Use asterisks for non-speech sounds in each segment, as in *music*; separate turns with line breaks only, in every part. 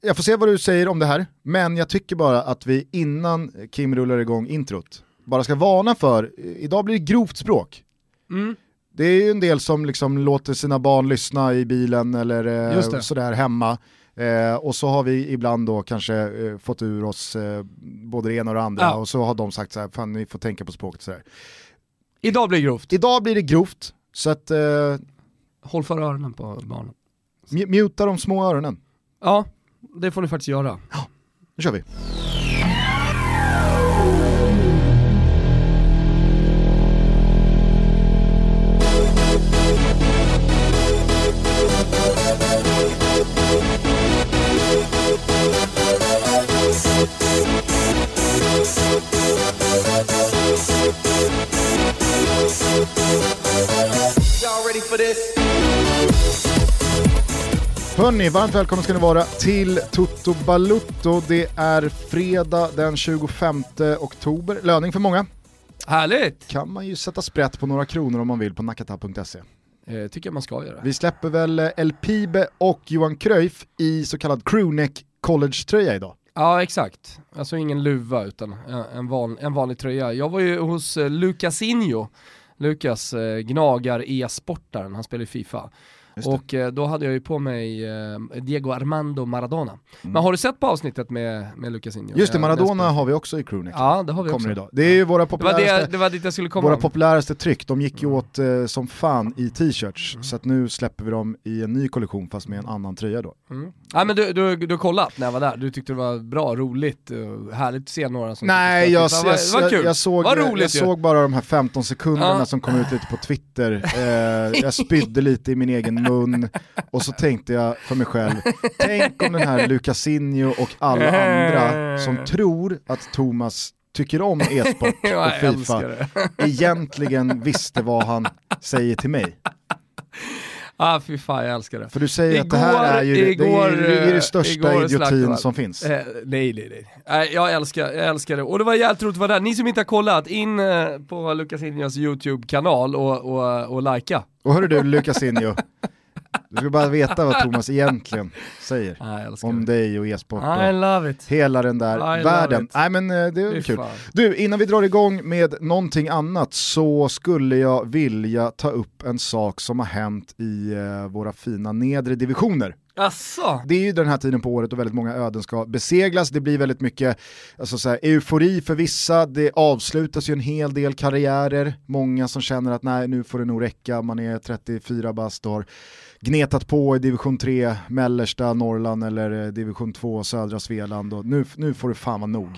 jag får se vad du säger om det här, men jag tycker bara att vi innan Kim rullar igång introt, bara ska varna för, idag blir det grovt språk.
Mm.
Det är ju en del som liksom låter sina barn lyssna i bilen eller eh, sådär hemma. Eh, och så har vi ibland då kanske eh, fått ur oss eh, både det ena och det andra
Ja.
och så har de sagt så här, fan ni får tänka på språket sådär.
Idag blir det grovt.
Idag blir det grovt, så att eh,
Håll för öronen på barnen.
mu- muta de små öronen.
Ja, det får ni faktiskt göra.
Nu kör vi.
Y'all ready for this?
Hörni, varmt välkomna ska ni vara till Toto Balutto. Det är fredag den 25 oktober, löning för många.
Härligt!
Kan man ju sätta sprätt på några kronor om man vill på nakata.se.
Eh, tycker jag man ska göra.
Vi släpper väl eh, El Pibe och Johan Cruyff i så kallad crewneck college-tröja idag.
Ja exakt, alltså ingen luva utan en, van, en vanlig tröja. Jag var ju hos eh, Lucasinho, Lukas eh, gnagar e-sportaren, han spelar i Fifa. Och eh, då hade jag ju på mig eh, Diego Armando Maradona.
Mm.
Men har du sett på avsnittet med, med Lucasinho?
Just det,
Jag-
Maradona
jag-
har vi också i crewneck.
Ja det har vi
Kommer
också.
idag. Det är ju våra
Det var,
populäraste,
det, det var dit jag skulle komma.
våra populäraste tryck, de gick ju åt eh, som fan i t-shirts. Så att nu släpper vi dem i en ny kollektion fast med en annan tröja då.
Mm. Nej men du, du, du kollat när jag var där, du tyckte det var bra, roligt, härligt att se några som
Nej, jag,
var,
jag,
var
jag,
kul.
jag, såg, jag,
roligt ju.
såg bara de här 15 sekunderna
Ja.
som kom ut lite på Twitter. *laughs* Eh, jag spydde lite i min egen mun och så tänkte jag för mig själv, tänk om den här Lucasinho och alla andra som tror att Thomas tycker om e-sport *laughs* och Fifa egentligen visste vad han säger till mig.
Ah fy fan jag älskar det.
För du säger att det här är ju det,
Igår-
är, det, är
igår,
det största
igår
idiotin
slaktade-
som finns.
Eh, nej nej nej. Nej, jag älskar, jag älskar det. Och det var jävligt roligt att vara där. Ni som inte har kollat, in eh, på Lukas Injas YouTube-kanal och, och, och likea.
Och hörru du Lucasinho, du ska bara veta vad Thomas egentligen säger om
det.
dig och e-sport.
I
och
love it.
Hela den där
I
världen. Nej men eh, det är kul.
fan.
Du, innan vi drar igång med någonting annat så skulle jag vilja ta upp en sak som har hänt i eh, våra fina nedre divisioner.
Asså?
Det är ju den här tiden på året och väldigt många öden ska beseglas. Det blir väldigt mycket alltså så här, eufori för vissa, det avslutas ju en hel del karriärer. Många som känner att nej nu får det nog räcka, man är 34 bast och har gnetat på i division 3, mellersta Norrland eller eh, division 2, södra Svealand och nu, nu får det fan vara nog.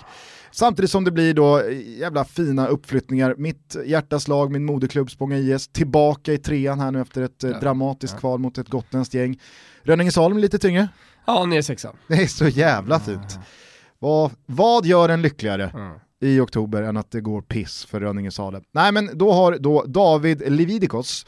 Samtidigt som det blir då eh, jävla fina uppflyttningar. Mitt hjärtas lag, min moderklubb Spånga IS, tillbaka i trean här nu efter ett eh,
Ja.
dramatiskt
Ja.
kval mot ett gotländskt gäng. Rönningesholm lite tyngre.
Ja, ni är sexa.
Det är så jävla fint. Vad, vad gör en lyckligare i oktober än att det går piss för Rönningesalen? Nej men då har då David Levidikos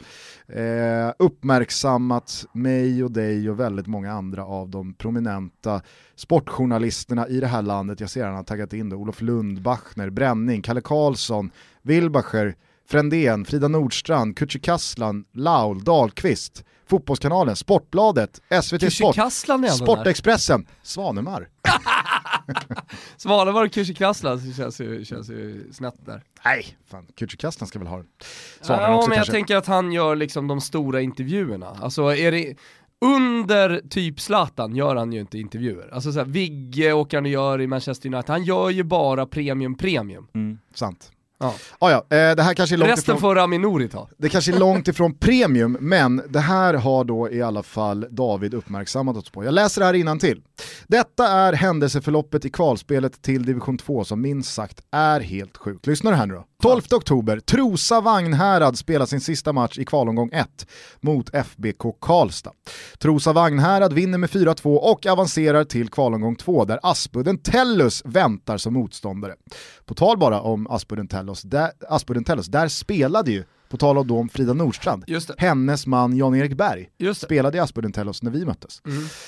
eh, uppmärksammat mig och dig och väldigt många andra av de prominenta sportjournalisterna i det här landet. Jag ser han har taggat in det. Olof Lund, Bachner, Bränning, Kalle Karlsson, Wilbacher, Frändén, Frida Nordstrand, Kücükaslan, Laul, Dahlqvist, Fotbollskanalen, Sportbladet, SVT Sport. Sportexpressen, Svanemar. *laughs*
Svanemar och Kücükaslan känns ju, känns ju snett där.
Nej, fan, Kücükaslan ska väl ha den.
Ja,
också
men jag
kanske.
tänker att han gör liksom de stora intervjuerna. Alltså är det, under typ Zlatan gör han ju inte intervjuer. Alltså såhär, Vigge åker han och gör i Manchester United, han gör ju bara premium premium.
Sant.
Ja.
Ah, ja, eh, det här kanske är långt
Resten
ifrån...
får Rami ta.
Det kanske är långt ifrån premium, men det här har då i alla fall David uppmärksammat oss på. Jag läser det här innan till. Detta är händelseförloppet i kvalspelet till division 2 som minst sagt är helt sjukt. Lyssna här nu då. 12 oktober, Trosa Vagnhärad spelar sin sista match i kvalomgång 1 mot FBK Karlstad. Trosa Vagnhärad vinner med 4-2 och avancerar till kvalomgång 2 där Aspudden Tellus väntar som motståndare. På tal bara om Aspudden Tellus, där, Aspudden Tellus, där spelade ju, på tal om då om Frida Nordstrand, hennes man Jan-Erik Berg spelade i Aspudden Tellus när vi möttes.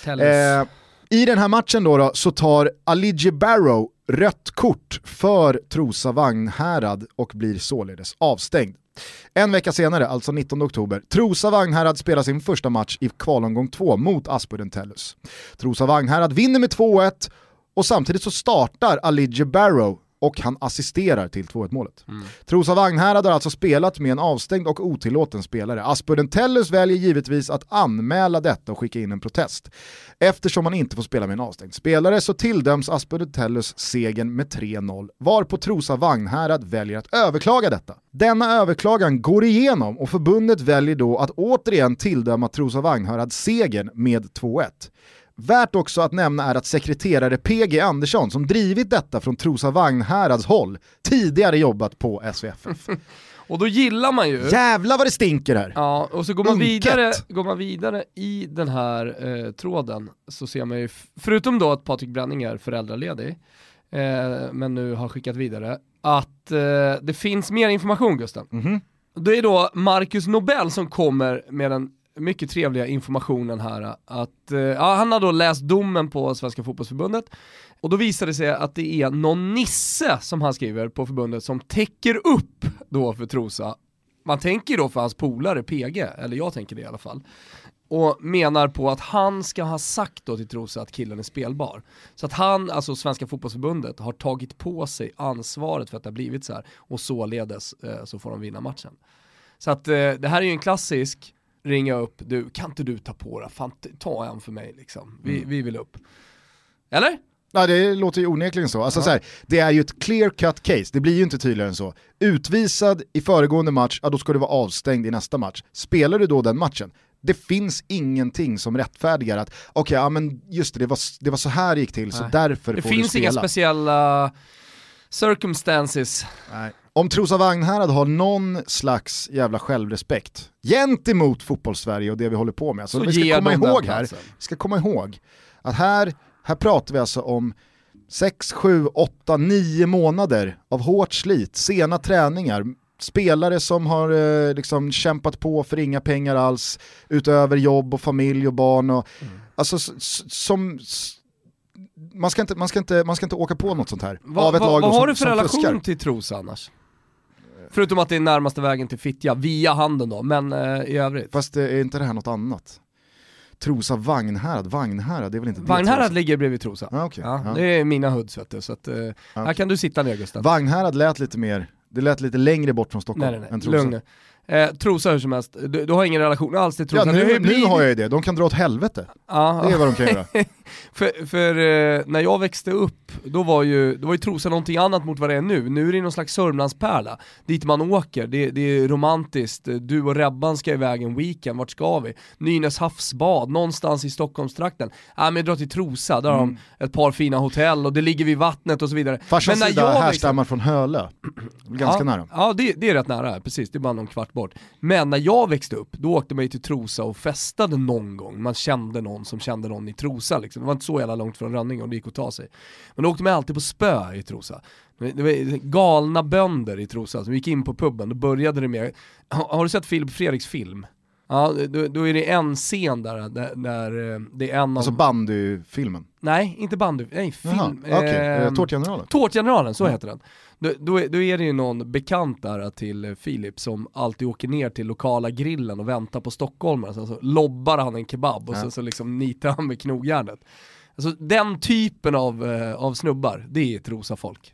Mm.
Eh, I den här matchen då, då så tar Aligi Barrow rött kort för Trosa Vagnhärad och blir således avstängd. En vecka senare, alltså 19 oktober, Trosa Vagnhärad spelar sin första match i kvalomgång 2 mot Aspudden Tellus. Trosa Vagnhärad vinner med 2-1 och samtidigt så startar Alidje Barrow och han assisterar till 2-1 målet. Mm. Trosa Vagnhärad har alltså spelat med en avstängd och otillåten spelare. Aspudden Tellus väljer givetvis att anmäla detta och skicka in en protest. Eftersom man inte får spela med en avstängd spelare så tilldöms Aspudden Tellus segern med 3-0, varpå Trosa Vagnhärad väljer att överklaga detta. Denna överklagan går igenom och förbundet väljer då att återigen tilldöma Trosa Vagnhärad segern med 2-1. Värt också att nämna är att sekreterare PG Andersson, som drivit detta från Trosa Vagnhärads håll, tidigare jobbat på SVFF. *laughs*
Och då gillar man ju...
Jävlar vad det stinker här!
Ja, och så går man, vidare, går man vidare i den här eh, tråden så ser man ju, förutom då att Patrik Bränning är föräldraledig, eh, men nu har skickat vidare, att eh, det finns mer information Gusten. Mm -hmm. Det är då Marcus Nobel som kommer med den mycket trevliga informationen här att, eh, ja, han har då läst domen på Svenska fotbollsförbundet och då visar det sig att det är någon nisse som han skriver på förbundet som täcker upp då för Trosa. Man tänker då för hans polare PG, eller jag tänker det i alla fall. Och menar på att han ska ha sagt då till Trosa att killen är spelbar. Så att han, alltså Svenska fotbollsförbundet, har tagit på sig ansvaret för att det har blivit så här och således eh, så får de vinna matchen. Så att eh, det här är ju en klassisk ringa upp, du, kan inte du ta på det? Fan, ta en för mig liksom. Vi, mm. vi vill upp. Eller?
Ja det låter ju onekligen så. Alltså, ja. så här, det är ju ett clear cut case, det blir ju inte tydligare än så. Utvisad i föregående match, ja då ska du vara avstängd i nästa match. Spelar du då den matchen, det finns ingenting som rättfärdigar att okej, okay, ja men just det, det var, det var så här det gick till, Nej. så därför
det
får du spela. Det
finns inga speciella circumstances.
Nej. Om Trosa Vagnhärad har någon slags jävla självrespekt gentemot fotbollssverige och det vi håller på med, så, så vi ska komma ihåg här, vi ska komma ihåg att här, här pratar vi alltså om 6, 7, 8, 9 månader av hårt slit, sena träningar, spelare som har eh, liksom kämpat på för inga pengar alls, utöver jobb och familj och barn. Och, mm. Alltså som man ska, inte, man, ska inte, man ska inte åka på något sånt här.
Va, av ett va, lag vad har du för relation fuskar. till Trosa annars? Förutom att det är närmaste vägen till Fittja, via handen då, men eh, i övrigt.
Fast eh, är inte det här något annat? Trosa Vagnhärad, Vagnhärad, det är väl inte
Vagnhärad det ligger bredvid Trosa.
Ah, okay. ja,
ja. Det är mina hoods vet du, så att, eh, ah. här kan du sitta ner Gustav.
Vagnhärad lät lite mer, det lät lite längre bort från Stockholm
nej, nej, nej.
än Trosa.
Lugn Eh, trosa hur som helst, du, du, har ingen relation alls till Trosa.
Ja, nu, nu, har jag ju det, de kan dra åt helvete. Ah, det är vad de kan göra. *laughs*
för, för eh, när jag växte upp, då var, ju, då var ju Trosa någonting annat mot vad det är nu. Nu är det någon slags Sörmlandspärla, dit man åker, det, det är romantiskt, du och Rebban ska iväg en weekend, vart ska vi? Nynäs havsbad, någonstans i Stockholmstrakten. Ja men dra till Trosa, där mm. har de mm. ett par fina hotell och det ligger vid vattnet och så vidare.
Farsans sida härstammar från Hölö, ganska
ja,
nära.
Ja det, det är rätt nära, precis, det är bara någon kvart bort. Men när jag växte upp, då åkte man ju till Trosa och festade någon gång. Man kände någon som kände någon i Trosa liksom. Det var inte så jävla långt från Rönninge och det gick att ta sig. Men då åkte man alltid på spö i Trosa. Det var galna bönder i Trosa som gick in på puben, då började det med, har, har du sett Filip Fredriks film? Ja, då, då, är det en scen där, där, där eh, det är en
Alltså bandyfilmen?
Nej, inte bandy, nej film.
Jaha, okay. eh, Tårtgeneralen?
Tårtgeneralen, så heter den. Då, då, då, är det ju någon bekant där till Filip som alltid åker ner till lokala grillen och väntar på stockholmare, sen så lobbar han en kebab och ja. sen så liksom nitar han med knogjärnet. Alltså den typen av, eh, av snubbar, det är Trosa folk.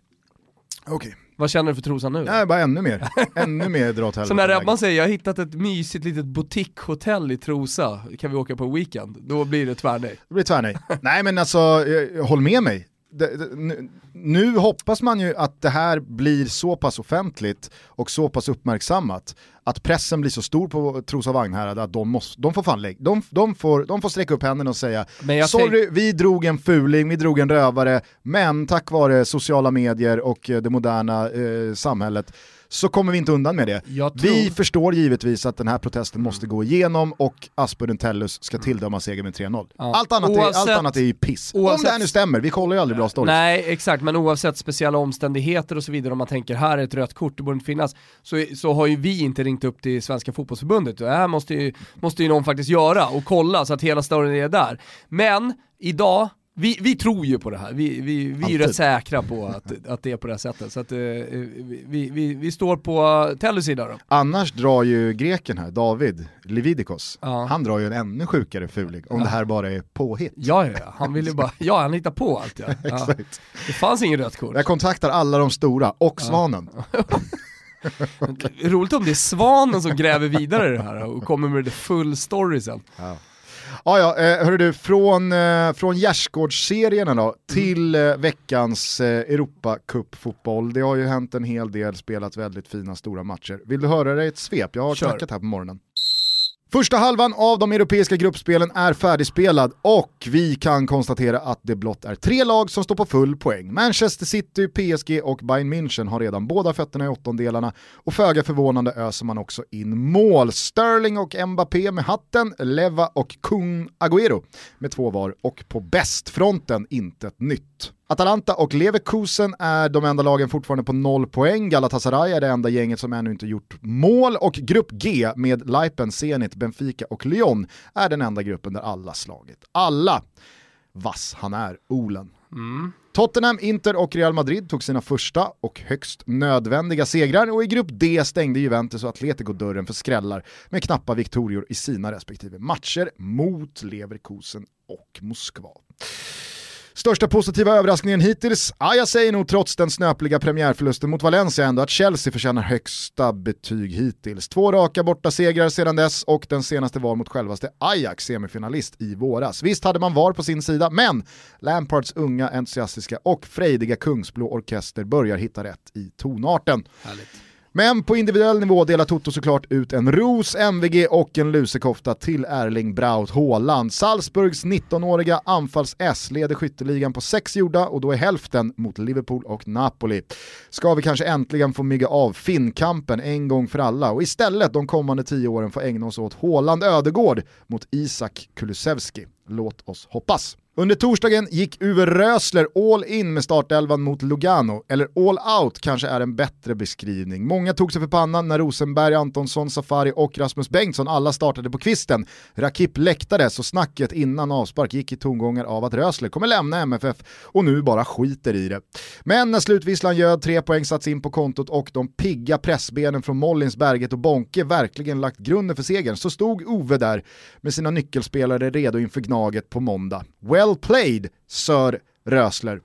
Okej. Okay.
Vad känner du för Trosa nu?
Nej, bara ännu mer. ännu mer dra åt *laughs*
Så när Rebban säger jag har hittat ett mysigt litet boutiquehotell i Trosa, kan vi åka på weekend? Då blir det tvärnej.
Det blir tvärnej. Nej men alltså, håll med mig det, det, nu, nu, hoppas man ju att det här blir så pass offentligt och så pass uppmärksammat att pressen blir så stor på Trosa Vagnhärad att de, måste, de får fan lägg, de, de, får, de får sträcka upp händerna och säga sorry, vi drog en fuling, vi drog en rövare, men tack vare sociala medier och det moderna eh, samhället så kommer vi inte undan med det. Tror... Vi förstår givetvis att den här protesten måste gå igenom och Aspudden Tellus ska tilldömas seger med 3-0. Ja. Allt, annat oavsett, är, allt annat är ju piss. Oavsett... Om det här nu stämmer, vi kollar ju aldrig bra stories.
Nej exakt, men oavsett speciella omständigheter och så vidare, om man tänker här är ett rött kort, det borde inte finnas, så, så har ju vi inte ringt upp till Svenska fotbollsförbundet. Det här måste ju, måste ju någon faktiskt göra och kolla så att hela storyn är där. Men idag vi, vi tror ju på det här, vi, vi, vi är rätt säkra på att, *laughs* att det är på det här sättet. Så att, eh, vi, vi, vi står på Tellys sida då.
Annars drar ju greken här, David Lividikos,
Ja.
han drar ju en ännu sjukare fuling om det här bara är påhitt.
Ja, ja, ja, han ville bara, ja han hittar på allt ja. *laughs* ja. Det fanns ingen rött kort.
Jag kontaktar alla de stora och Svanen. *laughs*
Roligt om det är Svanen som gräver vidare i det här och kommer med the full story sen.
Ja. Ja, eh, hörru du, från, eh, från gärdsgårdsserierna då till eh, veckans Europacup-fotboll. Det har ju hänt en hel del, spelat väldigt fina stora matcher. Vill du höra i ett svep? Jag har
Kör.
knackat här på morgonen. Första halvan av de europeiska gruppspelen är färdigspelad och vi kan konstatera att det blott är tre lag som står på full poäng. Manchester City, PSG och Bayern München har redan båda fötterna i åttondelarna och föga förvånande öser man också in mål. Sterling och Mbappé med hatten, Leva och Kung Agüero med två var och på bästfronten intet nytt. Atalanta och Leverkusen är de enda lagen fortfarande på noll poäng. Galatasaray är det enda gänget som ännu inte gjort mål och grupp G med Leipen, Zenit, Benfica och Lyon är den enda gruppen där alla slagit alla. Vass han är, Olen. Tottenham, Inter och Real Madrid tog sina första och högst nödvändiga segrar och i grupp D stängde Juventus och Atletico dörren för skrällar med knappa viktorior i sina respektive matcher mot Leverkusen och Moskva. Största positiva överraskningen hittills? Ja, jag säger nog trots den snöpliga premiärförlusten mot Valencia ändå att Chelsea förtjänar högsta betyg hittills. Två raka borta segrar sedan dess och den senaste var mot självaste Ajax semifinalist i våras. Visst hade man VAR på sin sida, men Lampards unga, entusiastiska och frejdiga kungsblå orkester börjar hitta rätt i tonarten.
Härligt.
Men på individuell nivå delar Toto såklart ut en ros, MVG och en lusekofta till Erling Braut Haaland. Salzburgs 19-åriga anfalls-S leder skytteligan på sex gjorda och då är hälften mot Liverpool och Napoli. Ska vi kanske äntligen få mygga av Finnkampen en gång för alla och istället de kommande tio åren få ägna oss åt Haaland Ödegård mot Isak Kulusevski. Låt oss hoppas. Under torsdagen gick Uwe Rösler all in med startelvan mot Lugano, eller all out kanske är en bättre beskrivning. Många tog sig för pannan när Rosenberg, Antonsson, Safari och Rasmus Bengtsson alla startade på kvisten. Rakip läktades och snacket innan avspark gick i tongångar av att Rösler kommer lämna MFF och nu bara skiter i det. Men när slutvisslan göd, tre poäng satts in på kontot och de pigga pressbenen från Mollins, Berget och Bonke verkligen lagt grunden för segern så stod Ove där med sina nyckelspelare redo inför Gnaget på måndag. Well played, Sir Rösler.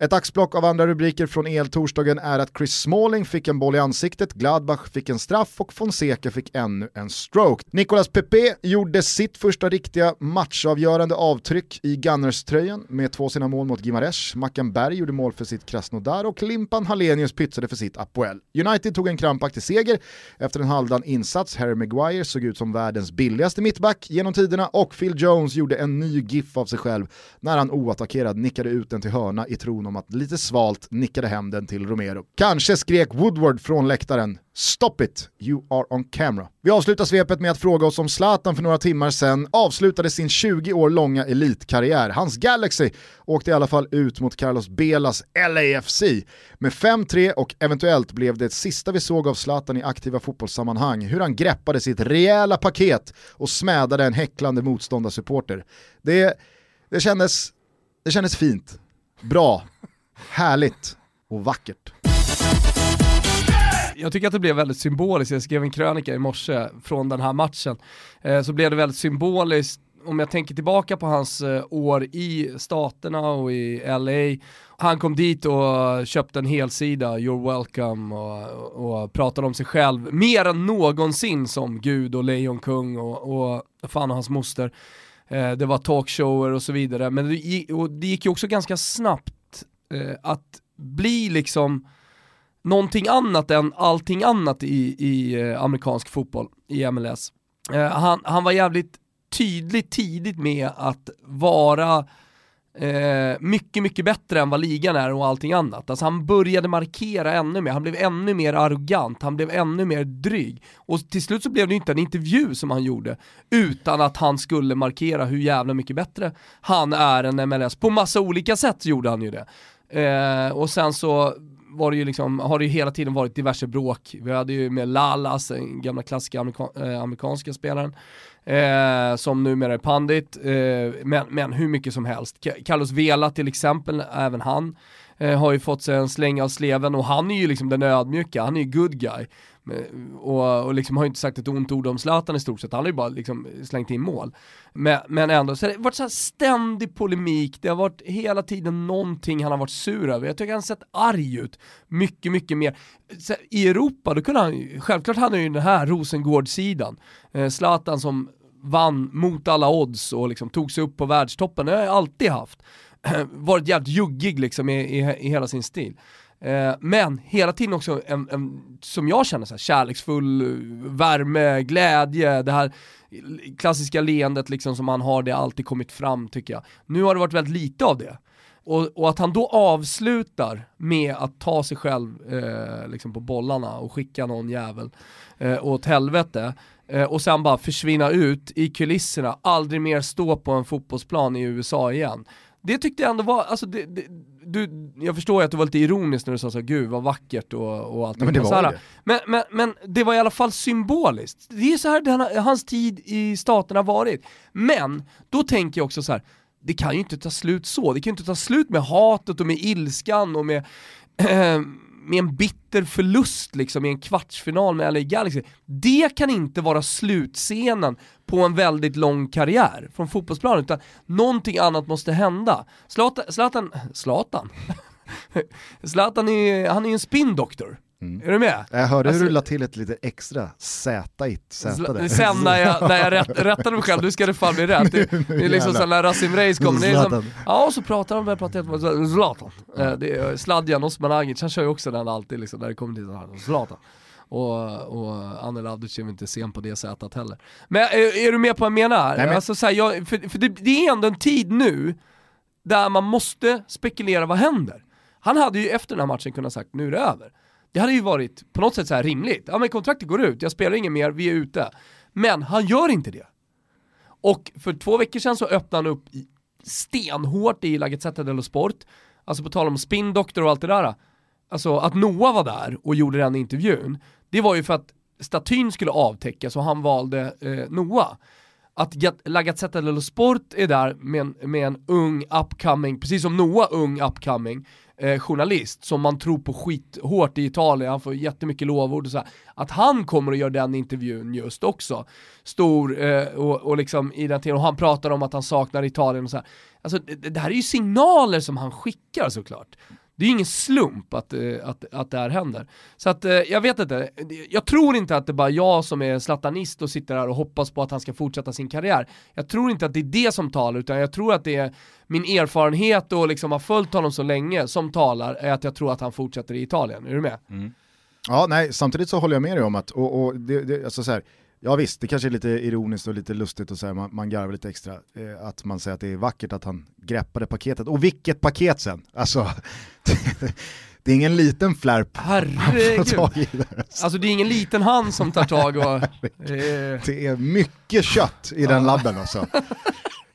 Ett axplock av andra rubriker från el-torsdagen är att Chris Smalling fick en boll i ansiktet, Gladbach fick en straff och Fonseca fick ännu en stroke. Nicolas Pepe gjorde sitt första riktiga matchavgörande avtryck i Gunners-tröjan med två sina mål mot Gimares. Mackan Berg gjorde mål för sitt Krasnodar och Limpan Hallenius pytsade för sitt Apoel. United tog en krampaktig seger efter en halvdan insats. Harry Maguire såg ut som världens billigaste mittback genom tiderna och Phil Jones gjorde en ny GIF av sig själv när han oattackerad nickade ut den till hörna i tron om att lite svalt nickade hem den till Romero. Kanske skrek Woodward från läktaren “Stop it, you are on camera”. Vi avslutar svepet med att fråga oss om Zlatan för några timmar sedan avslutade sin 20 år långa elitkarriär. Hans Galaxy åkte i alla fall ut mot Carlos Belas LAFC med 5-3 och eventuellt blev det sista vi såg av Zlatan i aktiva fotbollssammanhang, hur han greppade sitt rejäla paket och smädade en häcklande motståndarsupporter. Det, det, kändes, det kändes fint, bra, härligt och vackert.
Jag tycker att det blev väldigt symboliskt, jag skrev en krönika i morse från den här matchen, eh, så blev det väldigt symboliskt. Om jag tänker tillbaka på hans eh, år i staterna och i LA, han kom dit och köpte en helsida, you're welcome, och, och pratade om sig själv mer än någonsin som gud och lejonkung och, och fan och hans moster. Eh, det var talkshower och så vidare, men det gick, det gick ju också ganska snabbt eh, att bli liksom någonting annat än allting annat i, i eh, amerikansk fotboll, i MLS. Eh, han, han var jävligt tydlig tidigt med att vara eh, mycket, mycket bättre än vad ligan är och allting annat. Alltså han började markera ännu mer, han blev ännu mer arrogant, han blev ännu mer dryg. Och till slut så blev det inte en intervju som han gjorde, utan att han skulle markera hur jävla mycket bättre han är än MLS. På massa olika sätt gjorde han ju det. Eh, och sen så var det ju liksom, har det ju hela tiden varit diverse bråk. Vi hade ju med Lalas, den gamla klassiska amerika, eh, amerikanska spelaren, eh, som numera är pandit, eh, men, men hur mycket som helst. Carlos Vela till exempel, även han, eh, har ju fått sig en släng av sleven och han är ju liksom den ödmjuka, han är ju good guy. Och, och liksom har inte sagt ett ont ord om Zlatan i stort sett, han har ju bara liksom slängt in mål. Men, men ändå, så det har varit så ständig polemik, det har varit hela tiden någonting han har varit sur över. Jag tycker han har sett arg ut, mycket, mycket mer. Så, I Europa, då kunde han självklart hade han ju den här Rosengård-sidan. Eh, Zlatan som vann mot alla odds och liksom tog sig upp på världstoppen, det har jag alltid haft. *clears throat* varit jävligt juggig liksom i, i, i hela sin stil. Eh, men hela tiden också en, en, som jag känner, så här, kärleksfull värme, glädje, det här klassiska leendet liksom som han har, det har alltid kommit fram tycker jag. Nu har det varit väldigt lite av det. Och, och att han då avslutar med att ta sig själv eh, liksom på bollarna och skicka någon jävel eh, åt helvete eh, och sen bara försvinna ut i kulisserna, aldrig mer stå på en fotbollsplan i USA igen. Det tyckte jag ändå var, alltså det, det, du, jag förstår ju att du var lite ironisk när du sa så gud vad vackert och, och allt
men det var det.
Men, men, men det var i alla fall symboliskt. Det är så här den, hans tid i staterna har varit. Men, då tänker jag också så här, det kan ju inte ta slut så, det kan ju inte ta slut med hatet och med ilskan och med äh, *clears throat* med en bitter förlust liksom i en kvartsfinal med LA Galaxy. Det kan inte vara slutscenen på en väldigt lång karriär från fotbollsplanen, utan någonting annat måste hända. Zlatan, Zlatan, Zlatan? *laughs* Zlatan är, han är ju en spindoktor. Mm. Är du med?
Jag hörde alltså, hur du la till ett lite extra Z i Z där.
Sen när jag, när jag rätt, rättade mig själv, nu ska det fan bli rätt. Det, det är liksom som när Rasim Reis kommer, det är som, ja och så pratar de, börjar prata helt Zlatan. Eh, det är Sladjan Osman Agic, han kör ju också den alltid liksom, när det kommer till Zlatan. Och, och Anel Avdic är inte sen på det sättet heller. Men är, är, du med på vad jag menar? Nej, men... Alltså, så här, jag, för, för det, det är ändå en tid nu där man måste spekulera vad händer. Han hade ju efter den här matchen kunnat sagt nu är det över. Det hade ju varit på något sätt så här rimligt. Ja men kontraktet går ut, jag spelar inget mer, vi är ute. Men han gör inte det. Och för två veckor sedan så öppnade han upp stenhårt i La Gazzetta dello Sport, alltså på tal om spin doctor och allt det där. Alltså att Noah var där och gjorde den intervjun, det var ju för att statyn skulle avtäckas och han valde eh, Noah. Att La Gazzetta dello Sport är där med en, med en ung upcoming, precis som Noah ung upcoming, eh, journalist som man tror på skithårt i Italien, han får jättemycket lovord och så här, att han kommer att göra den intervjun just också. Stor eh, och, och liksom i den och han pratar om att han saknar Italien och så här. Alltså det, det här är ju signaler som han skickar såklart. Det är ju ingen slump att, eh, att, att det här händer. Så att eh, jag vet inte, jag tror inte att det är bara jag som är slatanist och sitter här och hoppas på att han ska fortsätta sin karriär. Jag tror inte att det är det som talar, utan jag tror att det är min erfarenhet och liksom har följt honom så länge som talar, är att jag tror att han fortsätter i Italien. Är du med? Mm.
Ja, nej, samtidigt så håller jag med dig om att, och, och det, det, alltså så här, Ja visst, det kanske är lite ironiskt och lite lustigt att säga, man, man garvar lite extra, eh, att man säger att det är vackert att han greppade paketet. Och vilket paket sen! Alltså, *laughs* det är ingen liten flärp
Herregud! Alltså det är ingen liten hand som tar tag och... *laughs*
Eh. Det är mycket kött i den labben alltså.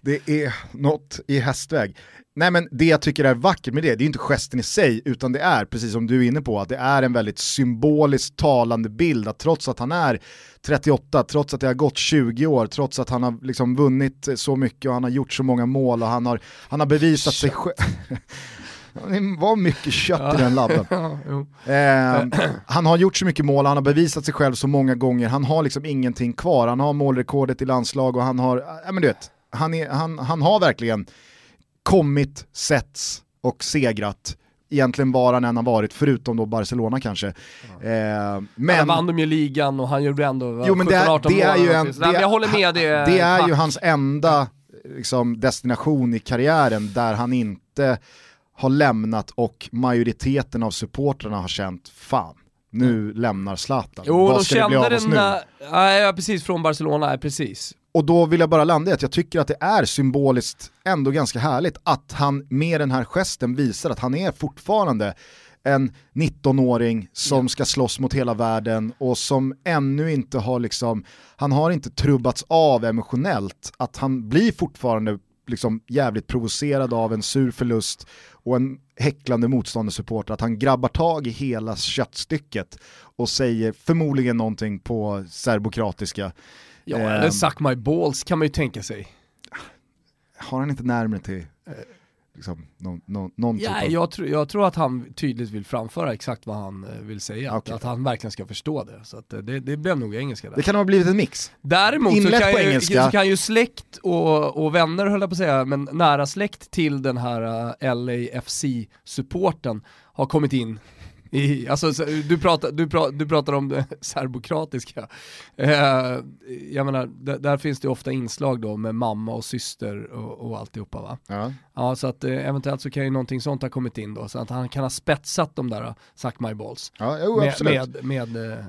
Det är något i hästväg. Nej men det jag tycker är vackert med det, det är inte gesten i sig, utan det är, precis som du är inne på, att det är en väldigt symboliskt talande bild, att trots att han är 38, trots att det har gått 20 år, trots att han har liksom vunnit så mycket och han har gjort så många mål och han har, han har bevisat sig själv. Det *laughs* var mycket kött i den labben. *laughs* eh, han har gjort så mycket mål, han har bevisat sig själv så många gånger, han har liksom ingenting kvar. Han har målrekordet i landslag och han har, ja men du vet, han, är, han, han har verkligen kommit, setts och segrat egentligen var han än har varit, förutom då Barcelona kanske.
Ja. Eh, men... Han vann de ju ligan och han gjorde ändå
jo, men det, är, det är ju en,
det, Jag håller med, det
är, det är ju hans enda liksom, destination i karriären där han inte har lämnat och majoriteten av supportrarna har känt fan, nu mm. lämnar Zlatan.
Jo, Vad ska de kände det bli av oss den, nu? Ja, precis, från Barcelona, precis.
Och då vill jag bara landa i att jag tycker att det är symboliskt ändå ganska härligt att han med den här gesten visar att han är fortfarande en 19-åring som ska slåss mot hela världen och som ännu inte har liksom, han har inte trubbats av emotionellt, att han blir fortfarande liksom jävligt provocerad av en sur förlust och en häcklande motståndarsupporter, att han grabbar tag i hela köttstycket och säger förmodligen någonting på serbokratiska
Ja,
Ehm.
eller suck my balls kan man ju tänka sig.
Har han inte närmare till eh, liksom, någon, någon, någon
Ja,
typ av...
jag, tror, jag tror att han tydligt vill framföra exakt vad han eh, vill säga,
Okej.
att, att han verkligen ska förstå det. Så att, eh, det, det blev nog engelska där.
Det kan ha blivit en mix.
Däremot så kan,
på
ju,
engelska.
så kan ju släkt och, och vänner höll jag på att säga, men nära släkt till den här uh, LAFC-supporten har kommit in i, alltså, så- du, pratar, du, pratar, du pratar om det *laughs* serbokratiska. Eh, jag menar, där, finns det ofta inslag då med mamma och syster och, och alltihopa va?
Ja.
Ja, så att eh, eventuellt så kan ju någonting sånt ha kommit in då, så att han kan ha spetsat de där uh, suck my balls.
Ja, jo,
Med, med, med eh,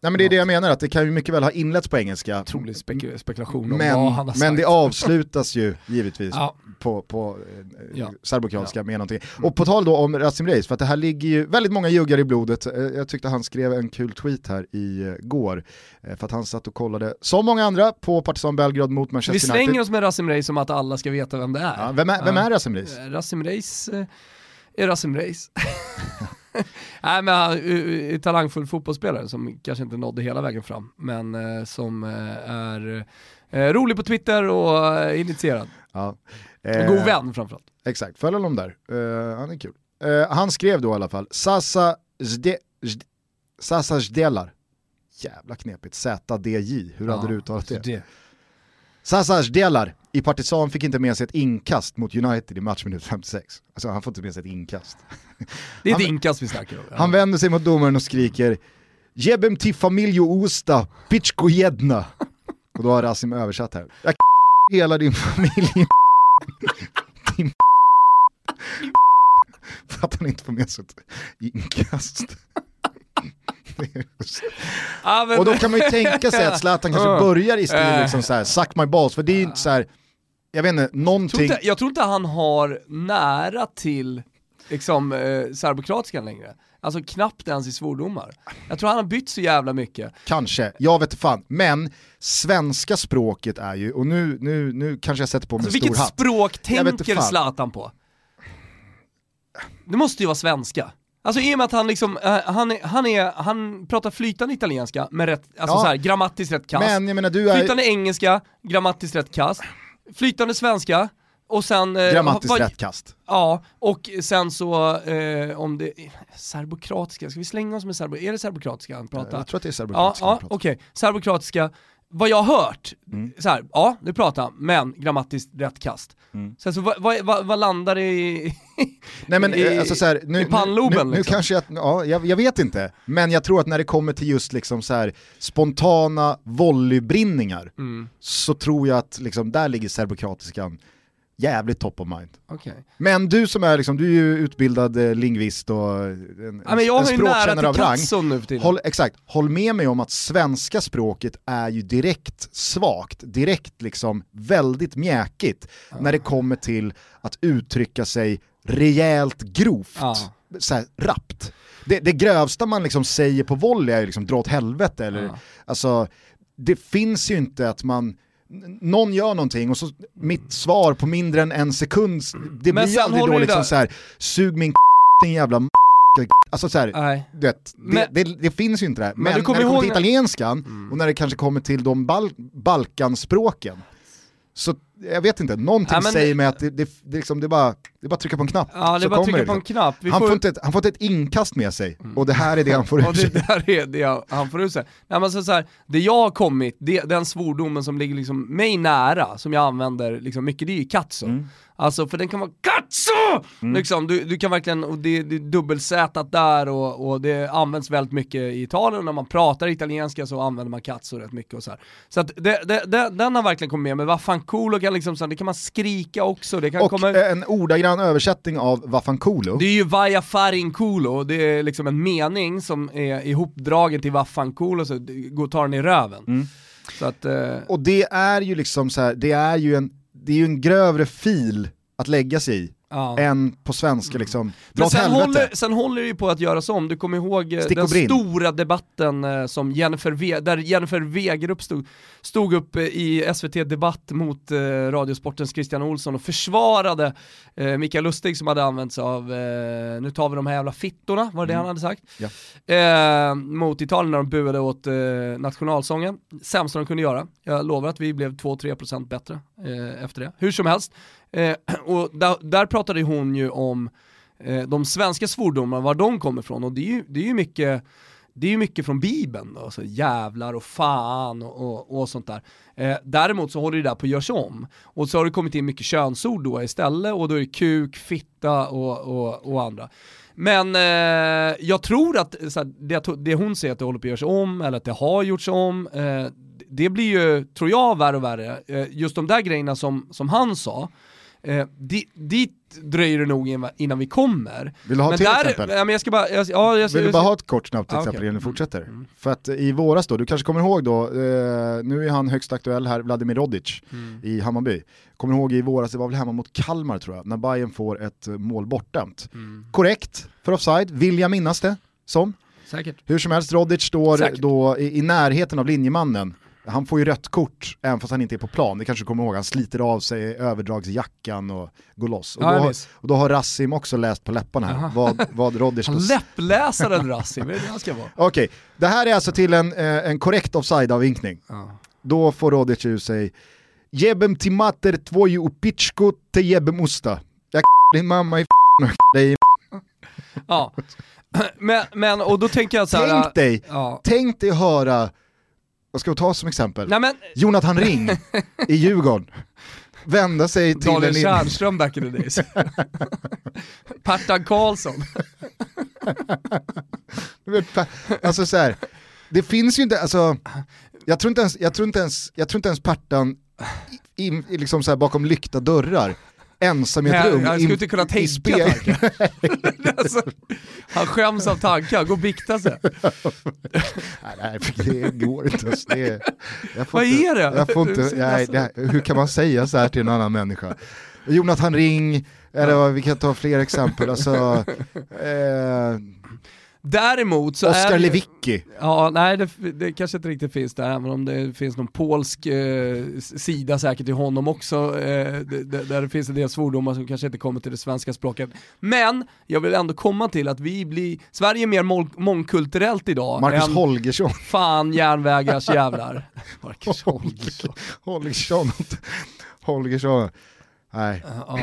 Nej, men det är det jag menar, att det kan ju mycket väl ha inletts på engelska.
otrolig spek spekulation om
Men,
vad han har sagt.
men det avslutas ju givetvis
Ja.
på, på eh,
Ja.
serbokroatiska med någonting. Och på tal då om Rasim Reis, för att det här ligger ju väldigt många juggar i blodet. Eh, Jag tyckte han skrev en kul tweet här i eh, går, eh, för att han satt och kollade, som många andra, på Partizan Belgrad mot
Vi
Manchester
slänger
United.
oss med Rasim Reis som att alla ska veta vem det är.
Ja, vem är, vem
Ja.
är Rasim Reis?
Rasim Reis är Rasim Reis. *laughs* *laughs* Nej men han är är talangfull fotbollsspelare som kanske inte nådde hela vägen fram, men eh, som eh, är eh, rolig på Twitter och eh, initierad.
Ja.
En
Eh,
god vän framförallt.
Exakt, följ honom där. Eh, han är kul. Eh, han skrev då i alla fall, Sasa, Zde, Zde, Sasa Zdelar. Jävla knepigt, ZDJ, hur hade
Ja,
du uttalat
så
det? Sasa Zdelar i Partizan fick inte med sig ett inkast mot United i matchminut 56. Alltså han får inte med sig ett inkast. *laughs*
Det är
Han-
ett inkast vi snackar om. Ja.
Han vänder sig mot domaren och skriker Jebem till familjo Osta, pichko jedna. Och då har Rasim översatt här. Jag hela din familj. *laughs* din *laughs* För att han inte får med sig ett inkast. Och då kan man ju tänka sig att *laughs* Zlatan kanske
Ja.
börjar i stil
Äh.
liksom så här, suck my balls, för det är ju inte så här, jag vet inte,
jag, tror
någonting...
inte, jag tror inte han har nära till liksom, eh, serbokratiskan längre. Alltså knappt ens i svordomar. Jag tror han har bytt så jävla mycket.
Kanske, jag vet fan. Men svenska språket är ju, och nu, nu, nu kanske jag sätter på mig
Alltså
en stor
vilket
hatt.
språk
vet inte
tänker. Zlatan på? Det måste ju vara svenska. Alltså i och med att han liksom, eh, han, är, han, är, han pratar flytande italienska med rätt, alltså
Ja.
så här, grammatiskt rätt kast.
Men jag menar du är
Flytande engelska, grammatiskt rätt kast. Flytande svenska, och sen... eh,
grammatiskt
vad-
rätt kast.
Ja, och sen så eh, om det... Serbokratiska, ska vi slänga oss med serbo... Är det serbokratiska han pratar?
Jag tror att det är
Ja,
serbokroatiska
ja
pratar.
okej. Serbokratiska, vad jag har hört,
Mm.
så här, ja nu pratar han, men grammatiskt rätt kast.
Mm.
Sen så vad, vad, vad, vad landar det i?
Nej men *laughs*
i-
eh, alltså så här, nu,
i pannloben,
nu, nu, nu
liksom.
kanske jag, ja, jag, jag vet inte, men jag tror att när det kommer till just liksom så här spontana volleybrinningar
Mm,
så tror jag att liksom, där ligger serbokratiskan jävligt top of mind.
okej.
Men du som är liksom, du är ju utbildad eh, lingvist och en,
Ja, men jag
en språkkännare av rang.
Nu för tiden.
Håll, exakt, håll med mig om att svenska språket är ju direkt svagt, direkt liksom väldigt mjäkigt när det kommer till att uttrycka sig rejält grovt,
Ja.
så här, rappt. Det, det grövsta man liksom säger på volley är liksom dra åt helvete eller,
Ja.
alltså det finns ju inte att man någon gör någonting och så mitt svar på mindre än en sekund, det
Men
blir aldrig då liksom
där-
så här, sug min *laughs* din jävla Alltså så här,
Nej.
du vet, det, det, det finns ju inte där.
Men
Men,
du kommer
när det kommer till
när- Mm.
italienskan och när det kanske kommer till de bal Balkanspråken, så jag vet inte, någonting
Ja, men-
säger mig att det, det, det, liksom, det, är bara, det är bara att trycka på en knapp.
Ja, det är bara trycka på en knapp. Vi
Han,
får-
inte ett, han inte ett inkast med sig och det här är det han får *laughs* ur
det
sig.
där är det han får ut sig. Nej, men så, så här, det jag har kommit, det, den svordomen som ligger liksom mig nära, som jag använder liksom mycket, det är ju katso.
Mm.
Alltså för den kan vara katso! Liksom, du, du kan verkligen, och det, det är dubbelsätat där och, och det används väldigt mycket i Italien, och när man pratar italienska så använder man katso rätt mycket och så här. Så att det, det, den har verkligen kommit med, men vad fan cool kan liksom, så här, det kan man skrika också, det kan
Och
komma...
en ordagrann översättning av Vaffankolo.
Det är ju Vaja Farinkulo, det är liksom en mening som är ihopdragen till Vaffankulo, så det- gå och ta den i röven.
Mm.
Så att, eh,
Och det är ju liksom så här, det är ju en, det är ju en grövre fil att lägga sig i.
Ja.
än på svenska liksom. Dra
Men sen håller, sen håller det ju på att göras om, du kommer ihåg eh,
Stick
den stora debatten eh, som Jennifer där Jennifer Wegerup stod, stod upp eh, i SVT Debatt mot eh, Radiosportens Christian Olsson och försvarade eh, Mikael Lustig som hade använt sig av, eh, nu tar vi de här jävla fittorna, var det det han hade sagt?
Ja.
Eh, mot Italien när de buade åt eh, nationalsången. Sämsta de kunde göra. Jag lovar att vi blev 2-3% bättre efter det. Hur som helst, eh, *clears throat* och där, där pratade hon ju om eh, de svenska svordomarna, var de kommer ifrån och det är ju, det är ju mycket det är ju mycket från bibeln då, så jävlar och fan och, och, och sånt där. Eh, däremot så håller det där på att görs om. Och så har det kommit in mycket könsord då istället och då är det kuk, fitta och, och, och andra. Men eh, jag tror att eh, så här, det, det hon säger att det håller på att görs om, eller att det har gjorts om, eh, det blir ju, tror jag, värre och värre. Eh, just de där grejerna som, som han sa, eh, di, dit dröjer det nog innan- vi kommer.
Vill du ha ett till exempel?
Ja, men jag ska bara, jag, ja, jag,
Vill du bara ha ett kort snabbt exempel
okej.
innan du fortsätter?
Mm.
För att i våras då, du kanske kommer ihåg då, eh, nu är han högst aktuell här, Vladimir Rodic
Mm.
i Hammarby. Kommer ihåg i våras, det var väl hemma mot Kalmar tror jag, när Bayern får ett mål bortdömt.
Mm.
Korrekt för offside, vill jag minnas det som.
Säkert.
Hur som helst, Rodic står
Säkert.
då i, i närheten av linjemannen. Han får ju rött kort även fast han inte är på plan, det kanske du kommer ihåg. Han sliter av sig överdragsjackan och går loss. Och,
Ja,
då,
minns.
och då har Rassim också läst på läpparna här, vad, vad Rodic
Han läppläsaren Rassi, vad är det han ska vara? *laughs*
Okej, det här är alltså till en, eh, en korrekt offside-avvinkning.
Ja.
Då får Rodic ur sig Jebem timater tvoju upichko te jebem usta. Jag *laughs* din mamma i *laughs* och dig i
ja. Men, men, och då tänker jag så här.
Tänk dig,
Ja.
tänk dig höra, vad ska vi ta som exempel?
Nej men,
Jonathan Ring i Djurgården. Vända sig till
Daniel
en...
Tjärnström back in the days. *laughs* Pertan Karlsson.
Alltså så här, det finns ju inte, alltså, jag tror inte ens, jag tror inte ens, jag tror inte ens Pertan i, i, liksom så här bakom lyckta dörrar, ensam i ett rum.
han skulle inte kunna tänka *laughs* *laughs* alltså, han skäms av tankar, gå och bikta sig. *laughs*
Nej, det går inte ens. Det
Vad är det?
Jag får inte, nej, det hur kan man säga så här till en annan människa? Jonathan Ring, eller vi kan ta fler exempel, alltså, eh,
Däremot så är det ju-
Lewicki.
Ja, nej det, det kanske inte riktigt finns där, även om det finns någon polsk eh, sida säkert i honom också, eh, det- det- där det finns en del svordomar som kanske inte kommer till det svenska språket. Men jag vill ändå komma till att vi blir, Sverige är mer mång, mångkulturellt idag
Marcus
än
Holgersson.
fan järnvägars jävlar. *laughs* Marcus Holgersson. *laughs*
Holgersson. Holgersson. Nej.
Ja.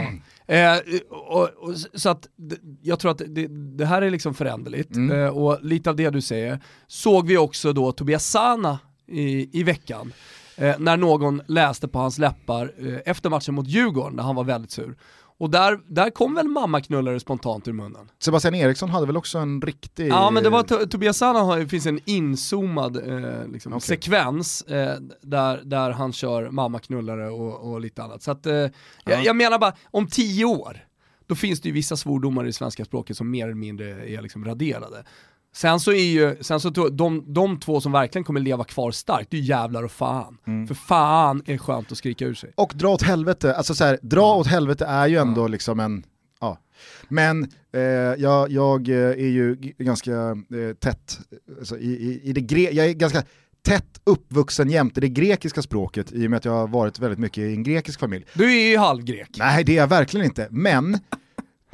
Eh, och, och, så att jag tror att det, det här är liksom föränderligt
Mm.
eh, och lite av det du säger såg vi också då Tobias Sana i, i veckan när någon läste på hans läppar efter matchen mot Djurgården när han var väldigt sur. Och där, där kom väl mammaknullare spontant ur munnen.
Sebastian Eriksson hade väl också en riktig...
Ja men det var To- Tobias Sana har, det finns en inzoomad eh, liksom,
Okej.
sekvens eh, där, där han kör mammaknullare och, och lite annat. Så att, eh, jag, jag menar bara, om tio år, då finns det ju vissa svordomar i svenska språket som mer eller mindre är liksom raderade. Sen så är ju, sen så tror jag, de, de två som verkligen kommer leva kvar starkt, det är jävlar och fan.
Mm.
För fan är skönt att skrika ur sig.
Och dra åt helvete, alltså så här, dra åt helvete är ju ändå liksom en, ja. Men eh, jag, jag eh, är ju ganska eh, tätt, alltså, i, i, i det gre- jag är ganska tätt uppvuxen jämte det grekiska språket i och med att jag har varit väldigt mycket i en grekisk familj.
Du är ju halvgrek.
Nej det är jag verkligen inte, men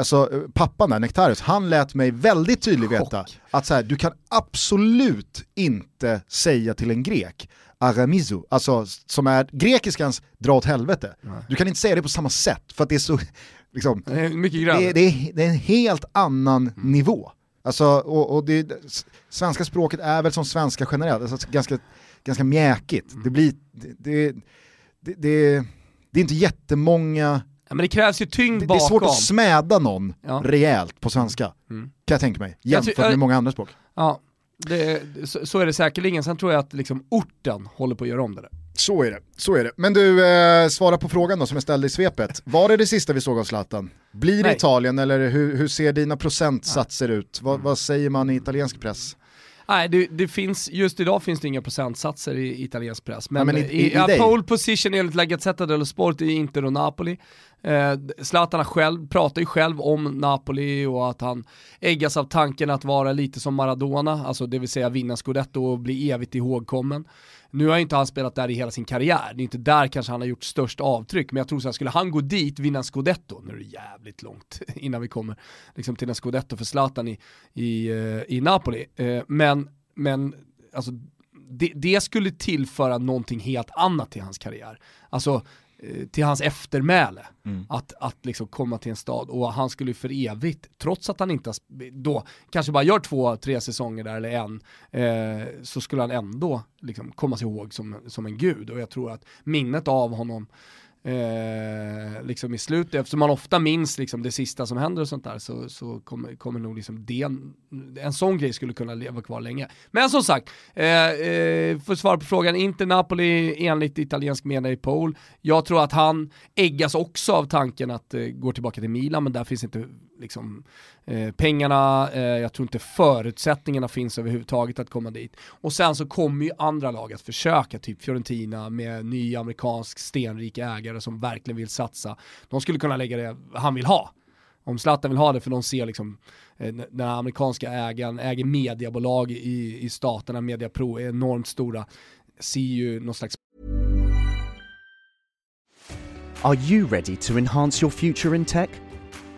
Alltså eh, pappan där, Nektarius, han lät mig väldigt tydligt veta
Chock.
att så här, du kan absolut inte säga till en grek aramizu, alltså som är grekiskans dra åt helvete. Du kan inte säga det på samma sätt för att det är så, liksom,
Det är mycket
det, är- det, är, det är en helt annan nivå. Alltså, och, och det, svenska språket är väl som svenska generellt, alltså ganska, ganska mjäkigt. Det blir, det, det, det, det är inte jättemånga
Ja, men det krävs ju tyngd
det, det
bakom.
är svårt att smäda någon
Ja.
rejält på svenska,
Mm.
kan jag tänka mig, jämfört med många andra språk.
Ja, det, så, så är det säkerligen. Sen tror jag att liksom orten håller på att göra om det där.
Så är det, så är det. Men du, eh, svara på frågan då som jag ställde i svepet. Var det det sista vi såg av Zlatan? Blir det
Nej.
Italien eller hur, hur ser dina procentsatser ut? Vad, vad säger man i italiensk press?
Nej, det, det finns, just idag finns det inga procentsatser i italiensk press. Men,
Ja, men i-
i,
i-
ja, pole position enligt La Gazzetta dello Sport är Inter och Napoli. Eh, Zlatan själv pratar ju själv om Napoli och att han äggas av tanken att vara lite som Maradona, alltså det vill säga vinna scudetto och bli evigt ihågkommen. Nu har inte han spelat där i hela sin karriär, det är inte där kanske han har gjort störst avtryck, men jag tror att skulle han gå dit, vinna en scudetto, nu är det jävligt långt *laughs* innan vi kommer liksom, till en scudetto för Zlatan i, i, eh, i Napoli, eh, men, men alltså, det, det, skulle tillföra någonting helt annat till hans karriär. Alltså till hans eftermäle. Mm. Att, att liksom komma till en stad och han skulle för evigt, trots att han inte då kanske bara gör två, tre säsonger där eller en, eh, så skulle han ändå liksom komma sig ihåg som, som en gud. Och jag tror att minnet av honom eh, liksom i slutet, eftersom man ofta minns liksom det sista som händer och sånt där så, så kommer, kommer nog liksom det, en sån grej skulle kunna leva kvar länge. Men som sagt, eh, eh, för att svara på frågan, inte Napoli enligt italiensk media i Pol. Jag tror att han äggas också av tanken att eh, gå tillbaka till Milan, men där finns inte liksom, eh, pengarna, eh, jag tror inte förutsättningarna finns överhuvudtaget att komma dit. Och sen så kommer ju andra lag att försöka, typ Fiorentina med ny amerikansk stenrik ägare som verkligen vill satsa. De skulle kunna lägga det han vill ha. Om Zlatan vill ha det för de ser liksom eh, den amerikanska ägaren äger mediebolag i, i staterna, Mediapro är enormt stora, ser ju någon slags
Are you ready to enhance your future in tech?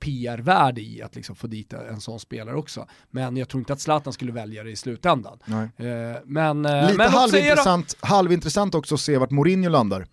PR-värde i att liksom få dit en sån spelare också. Men jag tror inte att Zlatan skulle välja det i slutändan.
Nej.
Eh, men, eh,
Lite men halvintressant, halvintressant också att se vart Mourinho landar.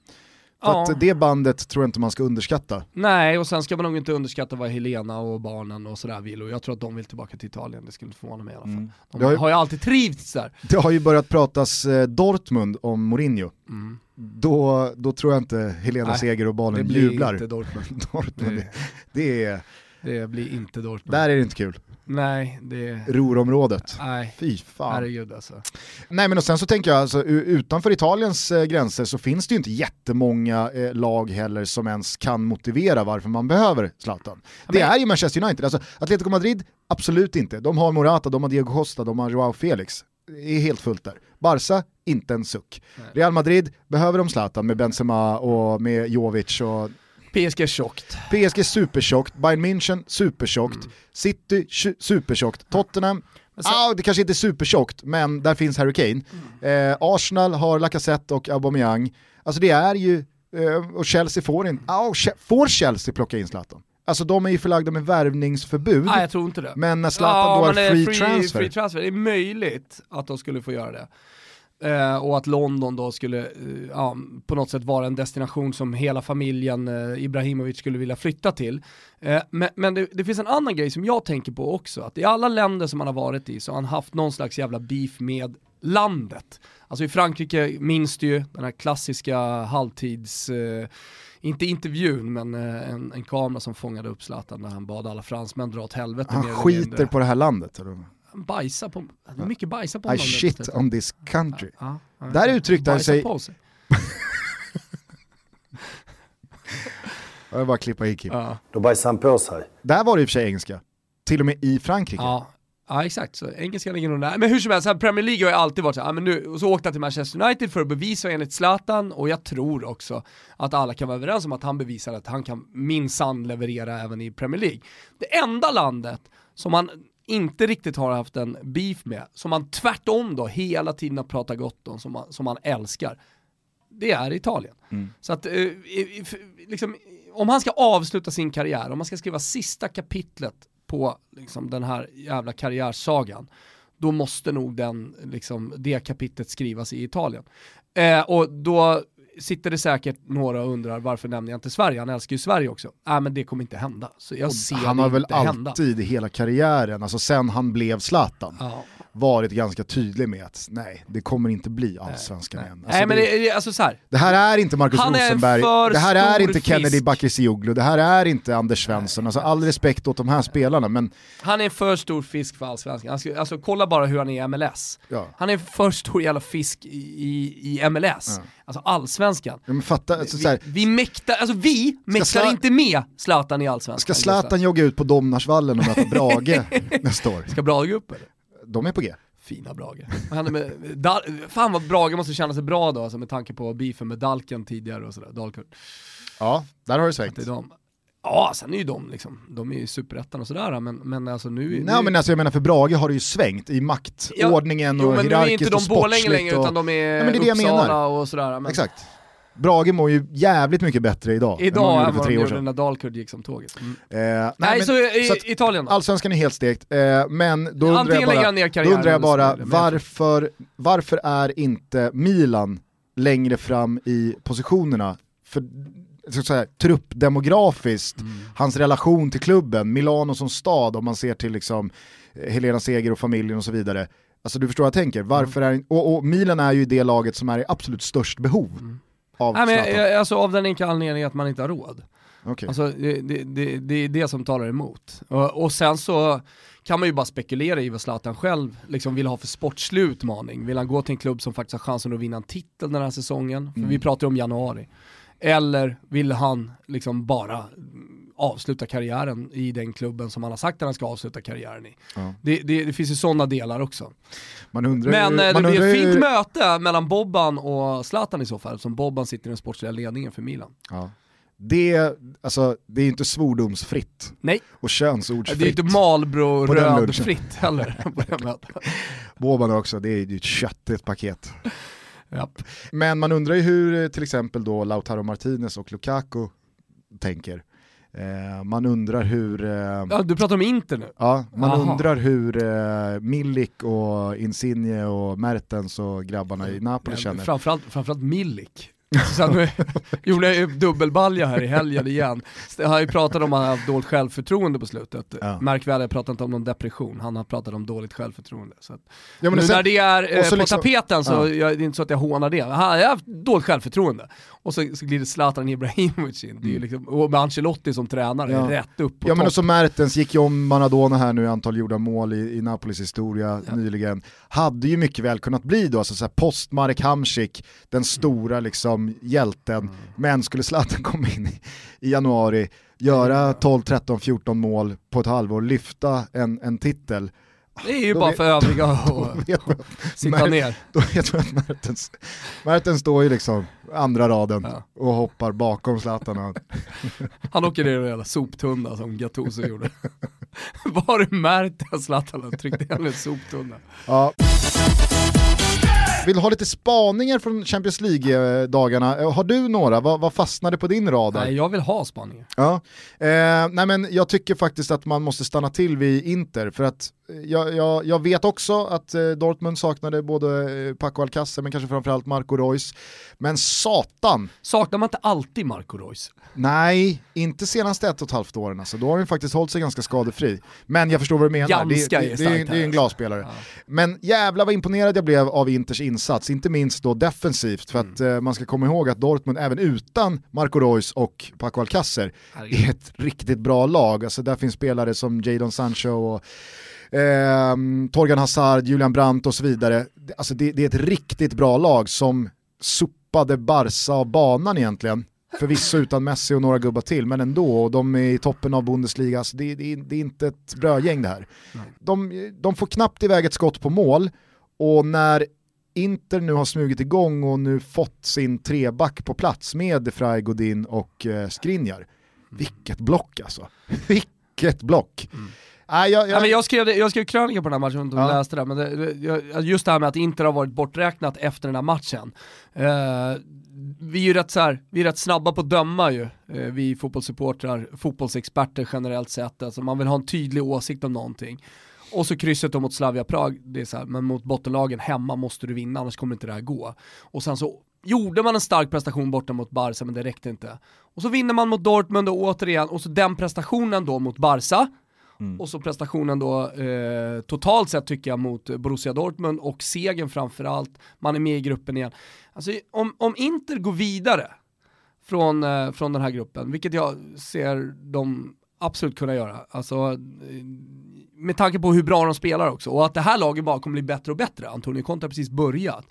För ja. att det bandet tror jag inte man ska underskatta.
Nej, och sen ska man nog inte underskatta vad Helena och barnen och sådär vill. Och jag tror att de vill tillbaka till Italien, det skulle inte förvåna mig i alla fall. Mm. De har ju, har ju alltid trivts där.
Det har ju börjat pratas eh, Dortmund om Mourinho. Mm. Då, då tror jag inte Helena Nej, Seger och barnen jublar.
Det blir inte Dortmund. *laughs*
Dortmund det, det, är...
Det blir inte Dortmund.
Där är det inte kul.
Nej, det...
Rorområdet.
Nej.
Fy fan.
Herregud alltså.
Nej men och sen så tänker jag, alltså, utanför Italiens eh, gränser så finns det ju inte jättemånga eh, lag heller som ens kan motivera varför man behöver Zlatan. Men... Det är ju Manchester United, alltså Atletico Madrid, absolut inte. De har Morata, de har Diego Costa, de har Joao Felix. Det är helt fullt där. Barca, inte en suck. Nej. Real Madrid, behöver de Zlatan med Benzema och med Jovic och
PSG tjockt.
PSG supertjockt, Bayern München supertjockt, mm. City supertjockt, Tottenham Sen... Ah, det kanske inte är supertjockt, men där finns Harry Kane. Mm. Eh, Arsenal har Lacazette och Aubameyang. Alltså det är ju, eh, och Chelsea får inte, ah, får Chelsea plocka in Zlatan? Alltså de är ju förlagda med värvningsförbud.
Nej jag tror inte det.
Men när Zlatan ja, då har free, free, transfer.
free transfer. Det är möjligt att de skulle få göra det. Eh, och att London då skulle eh, ja, på något sätt vara en destination som hela familjen eh, Ibrahimovic skulle vilja flytta till. Eh, men, men det, det, finns en annan grej som jag tänker på också, att i alla länder som han har varit i så har han haft någon slags jävla beef med landet. Alltså i Frankrike minns du ju den här klassiska halvtids eh, inte intervjun, men eh, en, en kamera som fångade upp Zlatan när han bad alla fransmän dra åt helvete.
Han skiter på det här landet? Eller?
bajsar på, det är mycket bajsa på honom.
I shit on this country. Ja, ja, Där uttryckte han sig... På sig. Jag bara klippa i Kim. Ja.
Då bajsar han på sig.
Där var det i och för sig engelska. Till och med i Frankrike.
Ja, ja exakt. Så engelska ligger nog där. Men hur som helst, Premier League har ju alltid varit så här, men nu, och så åkte han till Manchester United för att bevisa enligt Zlatan, och jag tror också att alla kan vara överens om att han bevisar att han kan minsann leverera även i Premier League. Det enda landet som han inte riktigt har haft en beef med, som man tvärtom då hela tiden har pratat gott om, som man, som man älskar, det är Italien. Mm. Så att, eh, liksom, om han ska avsluta sin karriär, om man ska skriva sista kapitlet på liksom, den här jävla karriärsagan, då måste nog den, liksom, det kapitlet skrivas i Italien. Eh, och då sitter det säkert några och undrar varför nämner jag inte Sverige, han älskar ju Sverige också. Nej men det kommer inte hända. Så jag ser
han har väl alltid hända. hela karriären, alltså sen han blev Zlatan, ja. Varit ganska tydlig med att nej, det kommer inte bli allsvenskan igen. Alltså
Nej men
det,
det, alltså så här.
det här är inte Marcus Rosenberg, det här är inte Kennedy. Bakircioglu, det här är inte Anders Svensson. Alltså all respekt åt de här spelarna, men
Han är en för stor fisk för allsvenskan. Alltså, alltså kolla bara hur han är i MLS.
ja.
Han är en för stor jävla fisk i, i, i MLS. Alltså allsvenskan.
Ja, men fatta, alltså, så här,
Vi, vi mäktar, alltså vi mäktar
Sla-
inte med Zlatan i allsvenskan.
ska Zlatan jogga ut på Domnarsvallen och möta Brage *laughs* nästa år?
Ska Brage upp eller?
De är på G.
Fina Brage. Vad händer med, Dal, fan vad Brage måste känna sig bra då, alltså med tanke på beefen med Dalken tidigare och sådär, Dalkurd.
Ja, där har du svängt.
Ja, sen är ju de liksom, de är ju superettan och sådär, men, men alltså nu...
Nej
nu
men alltså jag menar för Brage har det ju svängt i maktordningen
jo,
och
men nu är
hierarkiskt
inte
och
de Borlänge
sportsligt.
längre
och...
utan de är,
Ja, men det är det jag
Uppsala
menar.
och sådär. Men
Exakt. Brage mår ju jävligt mycket bättre idag,
Idag
än
än
de gjorde
vad
för
de
tre år
gjorde
sedan.
när Dalkurd gick som tåget. Mm.
Eh, nej,
Nej,
men-
så, i,
så att
Italien då?
Allsvenskan är helt stekt, eh, men då undrar jag bara,
ner
då undrar jag bara varför, varför är inte Milan längre fram i positionerna? För så att säga, truppdemografiskt,
Mm.
hans relation till klubben, Milano som stad, om man ser till liksom eh, Helena Seger och familjen och så vidare. Alltså du förstår vad jag tänker, varför är, och, och Milan är ju det laget som är i absolut störst behov av
Nej, men,
Zlatan.
alltså, av den enkla anledningen att man inte har råd.
Okej.
Alltså, det, det, det, det är det som talar emot. Och, och sen så kan man ju bara spekulera i vad Zlatan själv liksom vill ha för sportslig utmaning. Vill han gå till en klubb som faktiskt har chansen att vinna en titel den här säsongen? För
Mm.
vi pratar ju om januari. Eller vill han liksom bara mm, avsluta karriären i den klubben som han har sagt att han ska avsluta karriären i?
Ja.
Det, det, det finns ju sådana delar också.
Man undrar
Men eh, det
man
blir
undrar
ett fint möte mellan Bobban och Zlatan i så fall, som Bobban sitter i den sportsliga ledningen för Milan.
Ja. Det, alltså, det är inte svordomsfritt
Nej,
och könsordsfritt.
det är inte
lunchen.
rödfritt heller. *laughs* på det mötet.
Boban också, det är ju ett köttigt paket.
Japp.
Men man undrar ju hur eh, till exempel då Lautaro Martinez och Lukaku tänker. Eh, man undrar hur, eh,
Ja, du pratar om Inter nu?
ja, man
Aha.
undrar hur eh, Milik och Insigne och Mertens och grabbarna i Napoli
Men
känner.
Framförallt, framförallt Milik. *laughs* Sen eh, gjorde jag ju dubbelbalja här i helgen igen. Jag har ju pratat om att han har haft dåligt självförtroende på slutet.
Ja.
Märk väl, jag pratar inte om någon depression, han har pratat om dåligt självförtroende. Så att,
Ja,
nu
sen-
när det är eh, på
liksom-
tapeten så,
Ja.
jag, det är inte så att jag hånar det. Han har haft dåligt självförtroende. Och så, så glider Zlatan Ibrahimovic in. Det är ju liksom, och med Ancelotti som tränare,
Mm. Ja.
rätt upp på
Ja men
topp.
och så Mertens gick ju om Maradona här nu i antal gjorda mål i, i Napolis historia
Ja.
nyligen. Hade ju mycket väl kunnat bli då, alltså så här post Marek Hamsik, den stora liksom hjälten.
Mm.
Men skulle Zlatan *laughs* komma in i, i januari, göra 12, 13, 14 mål på ett halvår, lyfta en, en titel.
Det är ju
Då
bara
vet-
för övriga *laughs* att *laughs* sitta
Mer-
ner.
då vet man att Mertens, Mertens står ju liksom andra raden
Ja.
och hoppar bakom Zlatan.
Han åker ner i en jävla soptunna som Gattuso gjorde. Var det Mertens Zlatan tryckte in en soptunna?
Ja. Vill ha lite spaningar från Champions League-dagarna? Eh, Har du några? Vad, vad fastnade på din radar?
Nej, jag vill ha spaningar.
Ja. Eh, nej men jag tycker faktiskt att man måste stanna till vid Inter för att jag, jag, jag vet också att eh, Dortmund saknade både eh, Paco Alcacer men kanske framförallt Marco Reus. Men satan,
Saknar man inte alltid Marco Reus?
nej, inte senaste ett och ett halvt åren alltså. Då har han faktiskt hållit sig ganska skadefri. Men jag förstår vad du menar,
Ganska
det, det, det, det, det är
här,
en glasspelare.
Ja.
Men jävla vad imponerad jag blev av Inters insats, inte minst då defensivt, för att eh, man ska komma ihåg att Dortmund även utan Marco Reus och Paco Alcacer är ett riktigt bra lag. Alltså där finns spelare som Jadon Sancho och eh, Torgan Hazard, Julian Brandt och så vidare. Det- Alltså det, det är ett riktigt bra lag som sopade Barca av banan egentligen. Förvisso utan Messi och några gubbar till, men ändå. Och de är i toppen av Bundesliga, så det, det, det är inte ett brödgäng det här. De, de får knappt iväg ett skott på mål, och när Inter nu har smugit igång och nu fått sin treback på plats med De Frey, Godin och eh, Skriniar. Vilket block alltså. *laughs* Vilket block. Mm. Nej, jag,
Ja,
jag,
men jag, skrev, jag skrev krönika på den här matchen, om du
Ja.
läste det, men det, just det här med att Inter har varit borträknat efter den här matchen. Eh, vi är ju rätt, så här, vi är rätt snabba på att döma ju, eh, vi fotbollssupportrar, fotbollsexperter generellt sett. Alltså man vill ha en tydlig åsikt om någonting. Och så krysset då mot Slavia Prag, det är så här, men mot bottenlagen hemma måste du vinna, annars kommer inte det här gå. Och sen så gjorde man en stark prestation borta mot Barca, men det räckte inte. Och så vinner man mot Dortmund och återigen, och så den prestationen då mot Barca, Mm. Och så prestationen då eh, totalt sett tycker jag mot Borussia Dortmund och segern framförallt. Man är med i gruppen igen. Alltså om, om Inter går vidare från, eh, från den här gruppen, vilket jag ser dem absolut kunna göra. Alltså, eh, med tanke på hur bra de spelar också och att det här laget bara kommer bli bättre och bättre. Antonio Conte har precis börjat.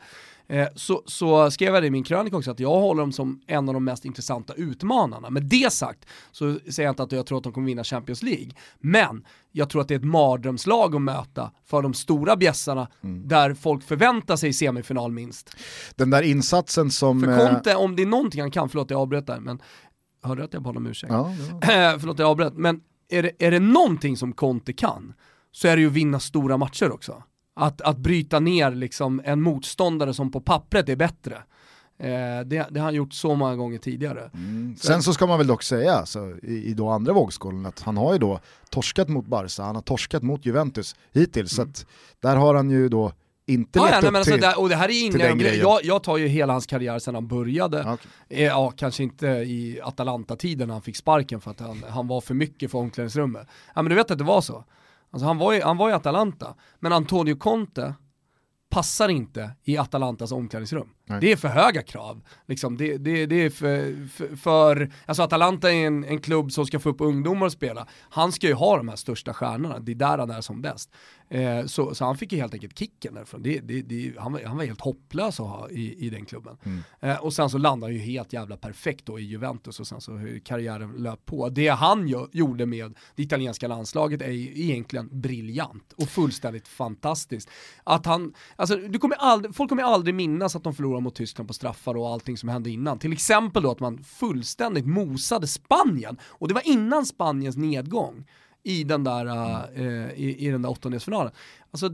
Eh, så, så skrev jag det i min krönika också att jag håller dem som en av de mest intressanta utmanarna. Med det sagt så säger jag inte att jag tror att de kommer vinna Champions League. Men jag tror att det är ett mardrömslag att möta för de stora bjässarna mm. där folk förväntar sig semifinal minst.
Den där insatsen som...
För Conte, eh, om det är någonting han kan, förlåt jag avbröt där, men hörde att jag bad om ursäkt? Ja, ja. förlåt jag avbröt, men är det, är det någonting som Conte kan så är det ju att vinna stora matcher också. Att, att bryta ner liksom en motståndare som på pappret är bättre. Eh, det, det, har han gjort så många gånger tidigare.
Mm. Sen så ska man väl dock säga, alltså, i, i då andra vågskålen, att han har ju då torskat mot Barca, han har torskat mot Juventus hittills, mm. så att där har han ju då inte
levt ja, upp alltså, till, där, och det här är inga. Jag, jag, tar ju hela hans karriär sedan han började. Okay. Eh, ja, kanske inte i Atalanta-tiden när han fick sparken för att han, han var för mycket för omklädningsrummet. Ja men du vet att det var så. Alltså han var ju, han var i Atalanta, men Antonio Conte passar inte i Atalantas omklädningsrum. Nej. Det är för höga krav. Liksom, det, det, det är för, för, för, alltså Atalanta är en, en klubb som ska få upp ungdomar att spela. Han ska ju ha de här största stjärnorna, det är där han är som bäst. Eh, så, så han fick ju helt enkelt kicken därifrån. Det, det, han, var, han var helt hopplös att ha i, i den klubben. Mm. Eh, och sen så landade han ju helt jävla perfekt då i Juventus och sen så hur karriären löp på. Det han ju, gjorde med det italienska landslaget är ju egentligen briljant och fullständigt fantastiskt. Att han, alltså, du kommer aldrig, folk kommer aldrig minnas att de förlorade mot Tyskland på straffar och allting som hände innan. Till exempel då att man fullständigt mosade Spanien och det var innan Spaniens nedgång i den där, uh, i, i den där åttondelsfinalen. Alltså,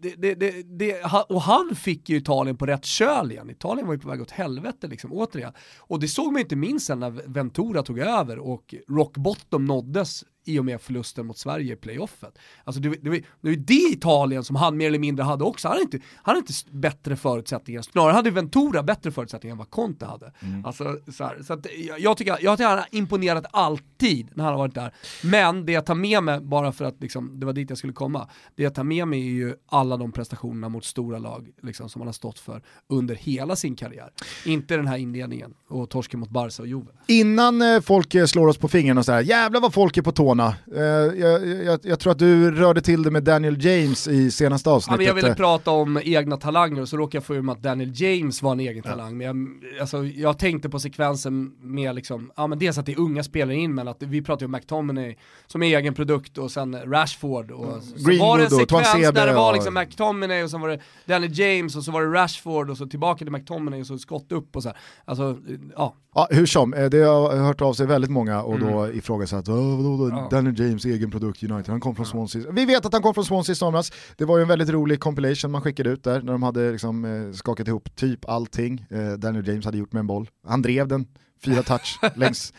det, det, det, det, och han fick ju Italien på rätt köl igen. Italien var ju på väg åt helvete liksom, återigen. Och det såg man inte minst sen när Ventura tog över och rock bottom nåddes i och med förlusten mot Sverige i playoffet. Alltså det, det, det var det Italien som han mer eller mindre hade också. Han hade inte, han hade inte bättre förutsättningar, snarare hade Ventura bättre förutsättningar än vad Conte hade. Mm. Alltså, så, här, så att, jag, tycker, jag tycker han har imponerat alltid när han har varit där. Men det jag tar med mig, bara för att liksom, det var dit jag skulle komma, det jag tar med mig är ju alla de prestationerna mot stora lag liksom, som han har stått för under hela sin karriär. Inte den här inledningen och torsken mot Barca och Juve.
Innan eh, folk eh, slår oss på fingrarna och säger jävlar vad folk är på tårna Barcelona. Uh, jag, jag, jag, tror att du rörde till det med Daniel James i senaste avsnittet.
Ja, jag ville prata om egna talanger och så råkade jag få ur mig att Daniel James var en egen ja. talang. Men jag, alltså, jag tänkte på sekvensen med liksom, ja men dels att det är unga spelare in men att vi pratar ju om McTominay som är egen produkt och sen Rashford. Och, mm. så, var det en sekvens där det var liksom och... McTominay och sen var det Daniel James och så var det Rashford och så tillbaka till McTominay och så skott upp och så här. Alltså, ja.
Ja, hur som, eh, det har hört av sig väldigt många och mm. då ifrågasatt, vadå, ja. Daniel James egen produkt United, han kom från Swansea. Vi vet att han kom från Swansea i somras, det var ju en väldigt rolig compilation man skickade ut där när de hade liksom, eh, skakat ihop typ allting eh, Daniel James hade gjort med en boll. Han drev den, fyra touch *laughs* längs,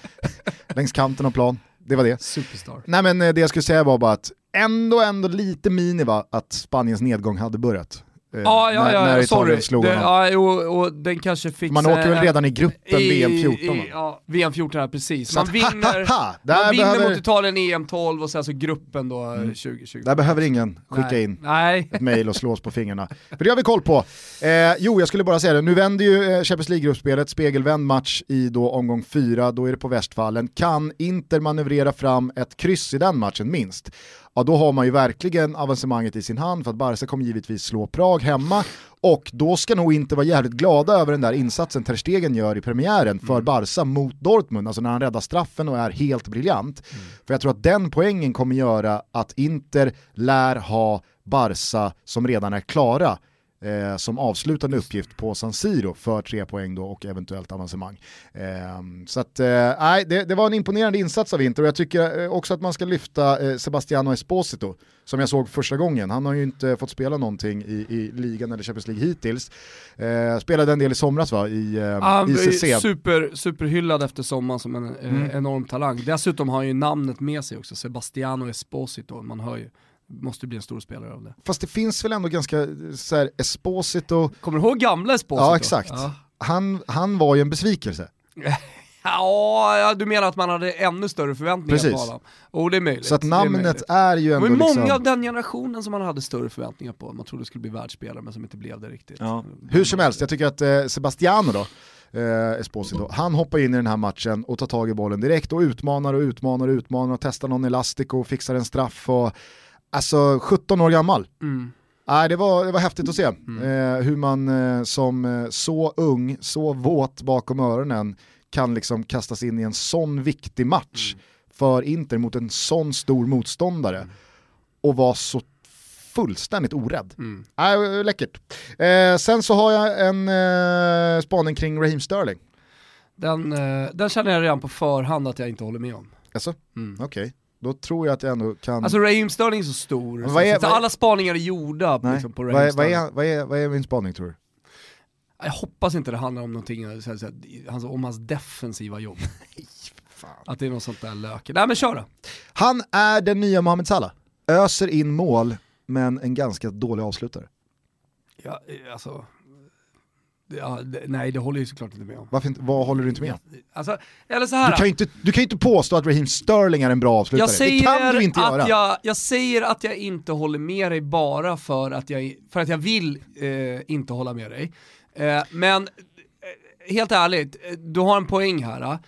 längs kanten av plan. Det var det.
Superstar.
Nej men det jag skulle säga var bara att ändå ändå lite mini va, att Spaniens nedgång hade börjat.
Eh, ja, ja, ja, när sorry. Slog det, ja, och, och den kanske fick...
Man åker väl redan i gruppen i, VM 14?
I, ja, VM 14, ja, precis. Man vinner, *laughs* ha, ha, man vinner behöver... mot Italien i EM 12 och sen så gruppen då mm. 2020.
Där behöver ingen skicka Nej. in Nej. ett mail och slå oss på fingrarna. För det har vi koll på. Eh, jo, jag skulle bara säga det, nu vänder ju eh, Champions League-gruppspelet, spegelvänd match i då omgång 4, då är det på Västfallen. Kan Inter manövrera fram ett kryss i den matchen minst? Ja då har man ju verkligen avancemanget i sin hand för att Barca kommer givetvis slå Prag hemma och då ska nog inte vara jävligt glada över den där insatsen Ter Stegen gör i premiären för mm. Barca mot Dortmund, alltså när han räddar straffen och är helt briljant. Mm. För jag tror att den poängen kommer göra att Inter lär ha Barca som redan är klara eh, som avslutande uppgift på San Siro för tre poäng då och eventuellt avancemang. Eh, så att, eh, det, det, var en imponerande insats av Inter och jag tycker eh, också att man ska lyfta eh, Sebastiano Esposito som jag såg första gången. Han har ju inte fått spela någonting i, i ligan eller Champions League hittills. Eh, spelade en del i somras va, i eh, ah, ICC.
Super, superhyllad efter sommaren som en mm. enorm talang. Dessutom har han ju namnet med sig också, Sebastiano Esposito, man hör ju måste bli en stor spelare av det.
Fast det finns väl ändå ganska så här, Esposito...
Kommer du ihåg gamla Esposito?
Ja exakt. Ja. Han, han var ju en besvikelse. *laughs*
Ja, du menar att man hade ännu större förväntningar
Precis.
på honom? Och det är möjligt.
Så att
det är
namnet
möjligt.
är, ju
Det
ändå
var ju många
liksom...
av den generationen som man hade större förväntningar på. Man trodde skulle bli världsspelare men som inte blev det riktigt.
Ja. Hur som helst, jag tycker att eh, Sebastiano då, eh, Esposito, han hoppar in i den här matchen och tar tag i bollen direkt och utmanar och utmanar och utmanar och testar någon elastik och fixar en straff och alltså 17 år gammal.
Mm.
Nej, det, var, det var häftigt att se eh, hur man eh, som eh, så ung, så våt bakom öronen kan liksom kastas in i en sån viktig match för Inter mot en sån stor motståndare och vara så fullständigt orädd.
Mm.
Nej, läckert. Eh, sen så har jag en eh, spaning kring Raheem Sterling.
Den, eh, den känner jag redan på förhand att jag inte håller med om.
Alltså,
Mm.
okej. Då tror jag att jag ändå kan...
Alltså Raheem Sterling är så stor,
vad är-
så
vad är-
alla spaningar är gjorda
Nej.
liksom, på
vad,
Raheem
är, vad,
Sterling.
är, vad, är, vad är min spaning tror du?
Jag hoppas inte det handlar om någonting, så här, så här, hans- om hans defensiva jobb. *laughs* Att det är något sånt där lök. Nej men kör då.
Han är den nya Mohamed Salah. Öser in mål, men en ganska dålig avslutare.
Ja, eh, alltså, ja, det, nej det håller jag ju såklart inte med om.
Varför inte, vad håller du inte med?
Alltså, eller så här.
Du kan ju inte, du kan inte påstå att Raheem Sterling är en bra avslutare.
Jag säger,
det kan du inte göra.
att jag, jag säger att jag inte håller med dig bara för att jag, för att jag vill eh, inte hålla med dig. Eh, men eh, helt ärligt, eh, du har en poäng här.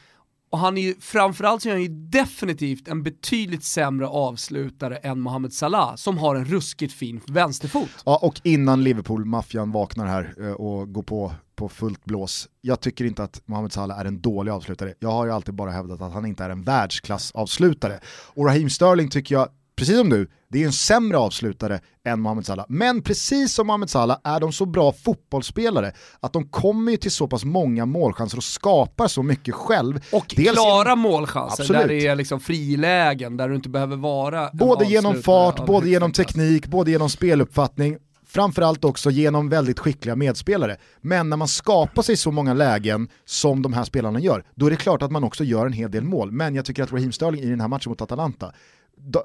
Och han är ju, framförallt så är han ju definitivt en betydligt sämre avslutare än Mohamed Salah, som har en ruskigt fin vänsterfot.
Ja, och innan Liverpool-maffian vaknar här eh, och går på, på fullt blås. Jag tycker inte att Mohamed Salah är en dålig avslutare. Jag har ju alltid bara hävdat att han inte är en världsklassavslutare. Och Raheem Sterling tycker jag, precis som du, det är en sämre avslutare än Mohamed Salah. Men precis som Mohamed Salah är de så bra fotbollsspelare att de kommer ju till så pass många målchanser och skapar så mycket själv.
Och
Dels
klara
genom-
målchanser
Absolut.
där det är liksom frilägen, där du inte behöver vara
Både genom fart, både genom teknik, både genom speluppfattning, framförallt också genom väldigt skickliga medspelare. Men när man skapar sig så många lägen som de här spelarna gör, då är det klart att man också gör en hel del mål. Men jag tycker att Raheem Sterling i den här matchen mot Atalanta,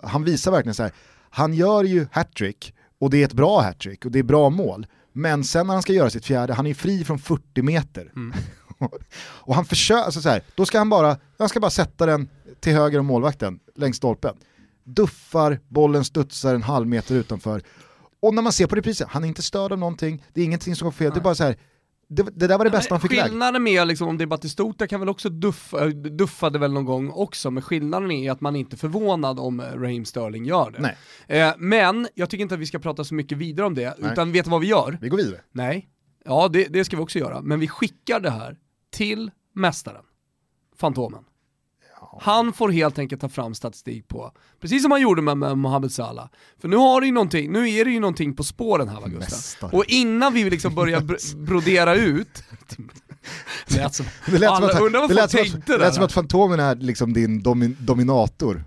han visar verkligen så här, han gör ju hattrick och det är ett bra hattrick och det är bra mål. Men sen när han ska göra sitt fjärde, han är fri från 40 meter. *laughs* och han försöker, alltså så här, då ska han bara, han ska bara sätta den till höger om målvakten längs stolpen. Duffar, bollen studsar en halv meter utanför. Och när man ser på reprisen, han är inte störd av någonting, det är ingenting som går fel, det är bara så här. Det, det där var det bästa han fick iväg.
Skillnaden med liksom, om det är Batistuta kan väl också duffa, duffade väl någon gång också, men skillnaden är att man inte är förvånad om eh, Raheem Sterling gör det.
Nej.
Eh, men jag tycker inte att vi ska prata så mycket vidare om det,
Nej.
utan vet du vad vi gör?
Vi går vidare.
Nej, ja det, det ska vi också göra, men vi skickar det här till mästaren, Fantomen. Han får helt enkelt ta fram statistik på, precis som han gjorde med, med Mohamed Salah. För nu, har det ju någonting, nu är det ju någonting på spåren här va Gustav? Och innan vi liksom börjar br- *laughs* brodera ut, det lät som,
Det lät, som
alla
att,
vad
det lät, som att, det lät som att Fantomen är liksom din domin, dominator.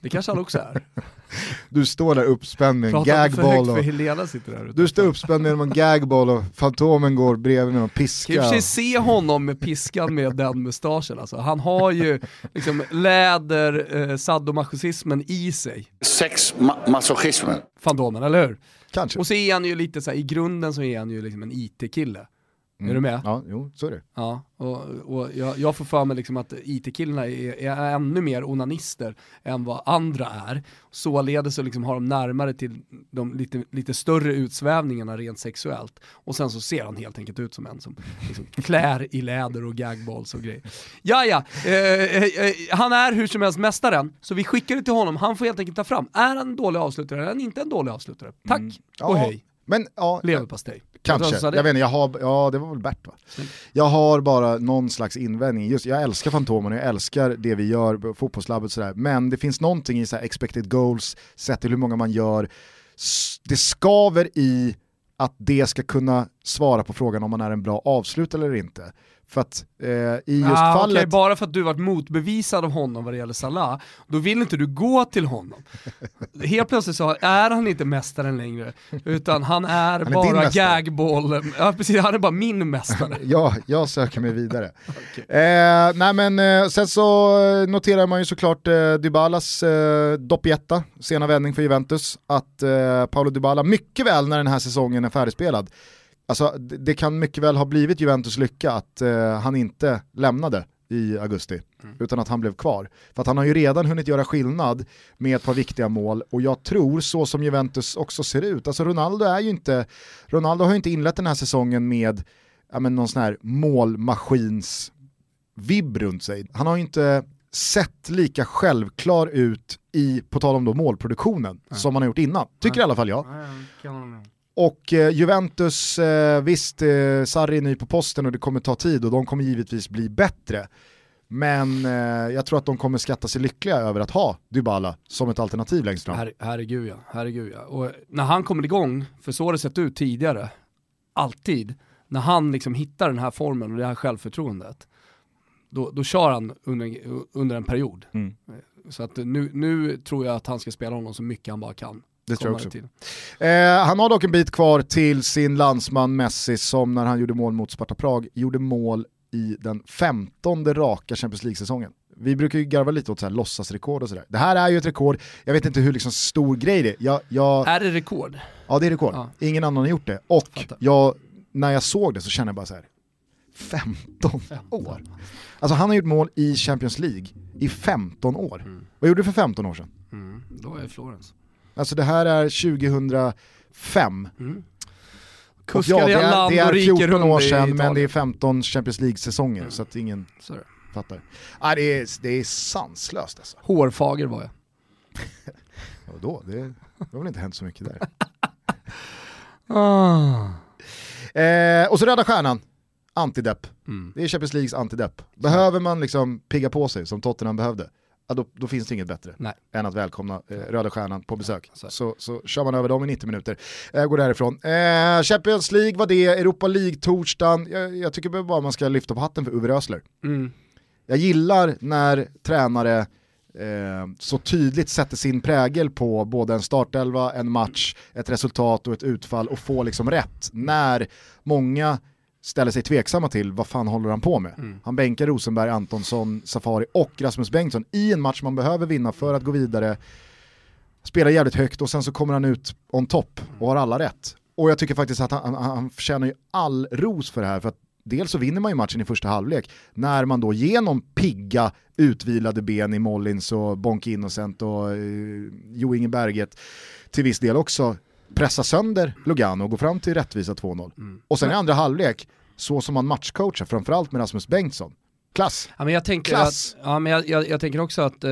Det kanske han också är. *laughs*
Du står där uppspänd med en gagball och,
ute.
du står uppspänd med en gagball och Fantomen går bredvid med en
Kan och
piska.
för sig se honom med piskan med den mustaschen alltså. Han har ju liksom läder, eh, sadomasochismen i sig.
Sexmasochismen.
Fantomen, eller hur?
Kanske.
Och så är han ju lite så här, i grunden så är han ju liksom en IT-kille. Är du med?
Ja, jo, så är det.
Ja, och, och jag, jag får för mig liksom att IT-killarna är, är ännu mer onanister än vad andra är. Således så liksom har de närmare till de lite, lite större utsvävningarna rent sexuellt. Och sen så ser han helt enkelt ut som en som liksom *laughs* klär i läder och gagballs och grejer. Ja, ja, eh, eh, eh, han är hur som helst mästaren, så vi skickar det till honom. Han får helt enkelt ta fram, är han en dålig avslutare eller är han inte en dålig avslutare? Tack och
Ja,
hej,
Men ja,
leverpastej.
Kanske, jag vet inte, jag har, ja det var väl Bert va? Jag har bara någon slags invändning, just jag älskar Fantomen och jag älskar det vi gör fotbollslabbet och sådär, men det finns någonting i så expected goals, sett till hur många man gör, det skaver i att det ska kunna svara på frågan om man är en bra avslutare eller inte. För att eh, i just
ah,
fallet...
okej, bara för att du varit motbevisad av honom vad det gäller Salah, då vill inte du gå till honom. *laughs* Helt plötsligt så är han inte mästaren längre, utan han är,
är din
bara gagball, ja precis, han är bara min mästare. *laughs*
Ja, jag söker mig vidare. *laughs* eh, nej men eh, sen så noterar man ju såklart eh, Dybalas eh, doppietta, sena vändning för Juventus, att eh, Paolo Dybala mycket väl när den här säsongen är färdigspelad, alltså det, det kan mycket väl ha blivit Juventus lycka att eh, han inte lämnade i augusti, mm. utan att han blev kvar. För att han har ju redan hunnit göra skillnad med ett par viktiga mål och jag tror så som Juventus också ser ut, alltså Ronaldo är ju inte, Ronaldo har ju inte inlett den här säsongen med ja, men någon sån här målmaskins vibb runt sig. Han har ju inte sett lika självklar ut i, på tal om då målproduktionen, Nej. som han har gjort innan. Tycker Nej. i alla fall jag. Nej, och eh, Juventus, eh, visst, eh, Sarri är ny på posten och det kommer ta tid och de kommer givetvis bli bättre. Men eh, jag tror att de kommer skatta sig lyckliga över att ha Dybala som ett alternativ längst fram.
Her herregud ja, herregud ja. Och när han kommer igång, för så har det sett ut tidigare, alltid, när han liksom hittar den här formen och det här självförtroendet, då, då kör han under, under en period. Mm. Så att nu, nu tror jag att han ska spela honom så mycket han bara kan.
Det tror jag också. Eh, han har dock en bit kvar till sin landsman Messi som när han gjorde mål mot Sparta Prag gjorde mål i den femtonde raka Champions League-säsongen. Vi brukar ju garva lite åt så här låtsasrekord och sådär. Det här är ju ett rekord, jag vet inte hur liksom stor grej det är. Jag, jag...
Är det rekord?
Ja det är rekord, ja. ingen annan har gjort det. Och jag, när jag såg det så kände jag bara så här, 15 år. Alltså han har gjort mål i Champions League i 15 år. Mm. Vad gjorde du för 15 år sedan?
Mm. Då var jag i Florens.
Alltså det här är 2005. Mm.
Kuskade ja, det är, det är 14
år sedan men det är 15 Champions League-säsonger mm. så att ingen Sorry. fattar. Ah, det, är, det är sanslöst alltså.
Hårfager var jag. *laughs*
Vadå? Det, det har väl inte hänt så mycket där. *laughs* ah. eh, och så Röda Stjärnan, antidepp. Mm. Det är Champions Leagues antidepp. Behöver man liksom pigga på sig som Tottenham behövde, ja, då, då, finns det inget bättre Nej. än att välkomna eh, Röda Stjärnan på besök. Så. Så, så kör man över dem i 90 minuter, eh, går därifrån. Eh, Champions League var det, Europa League-torsdagen, jag, jag, tycker bara man ska lyfta på hatten för Uwe Rösler. Mm. Jag gillar när tränare eh, så tydligt sätter sin prägel på både en startelva, en match, ett resultat och ett utfall och får liksom rätt. När många ställer sig tveksamma till vad fan håller han på med. Mm. Han bänkar Rosenberg, Antonsson, Safari och Rasmus Bengtsson i en match man behöver vinna för att gå vidare. Spelar jävligt högt och sen så kommer han ut on top och har alla rätt. Och jag tycker faktiskt att han, han, han förtjänar ju all ros för det här för att dels så vinner man ju matchen i första halvlek när man då genom pigga utvilade ben i Mollins och Bonk Innocent och eh, Jo Inge Berget till viss del också pressa sönder Lugano och gå fram till rättvisa 2-0. Mm. Och sen i andra halvlek, så som man matchcoachar, framförallt med Rasmus Bengtsson. Klass!
Ja, men jag tänker Klass. Att, ja, men jag, jag, jag tänker också att eh,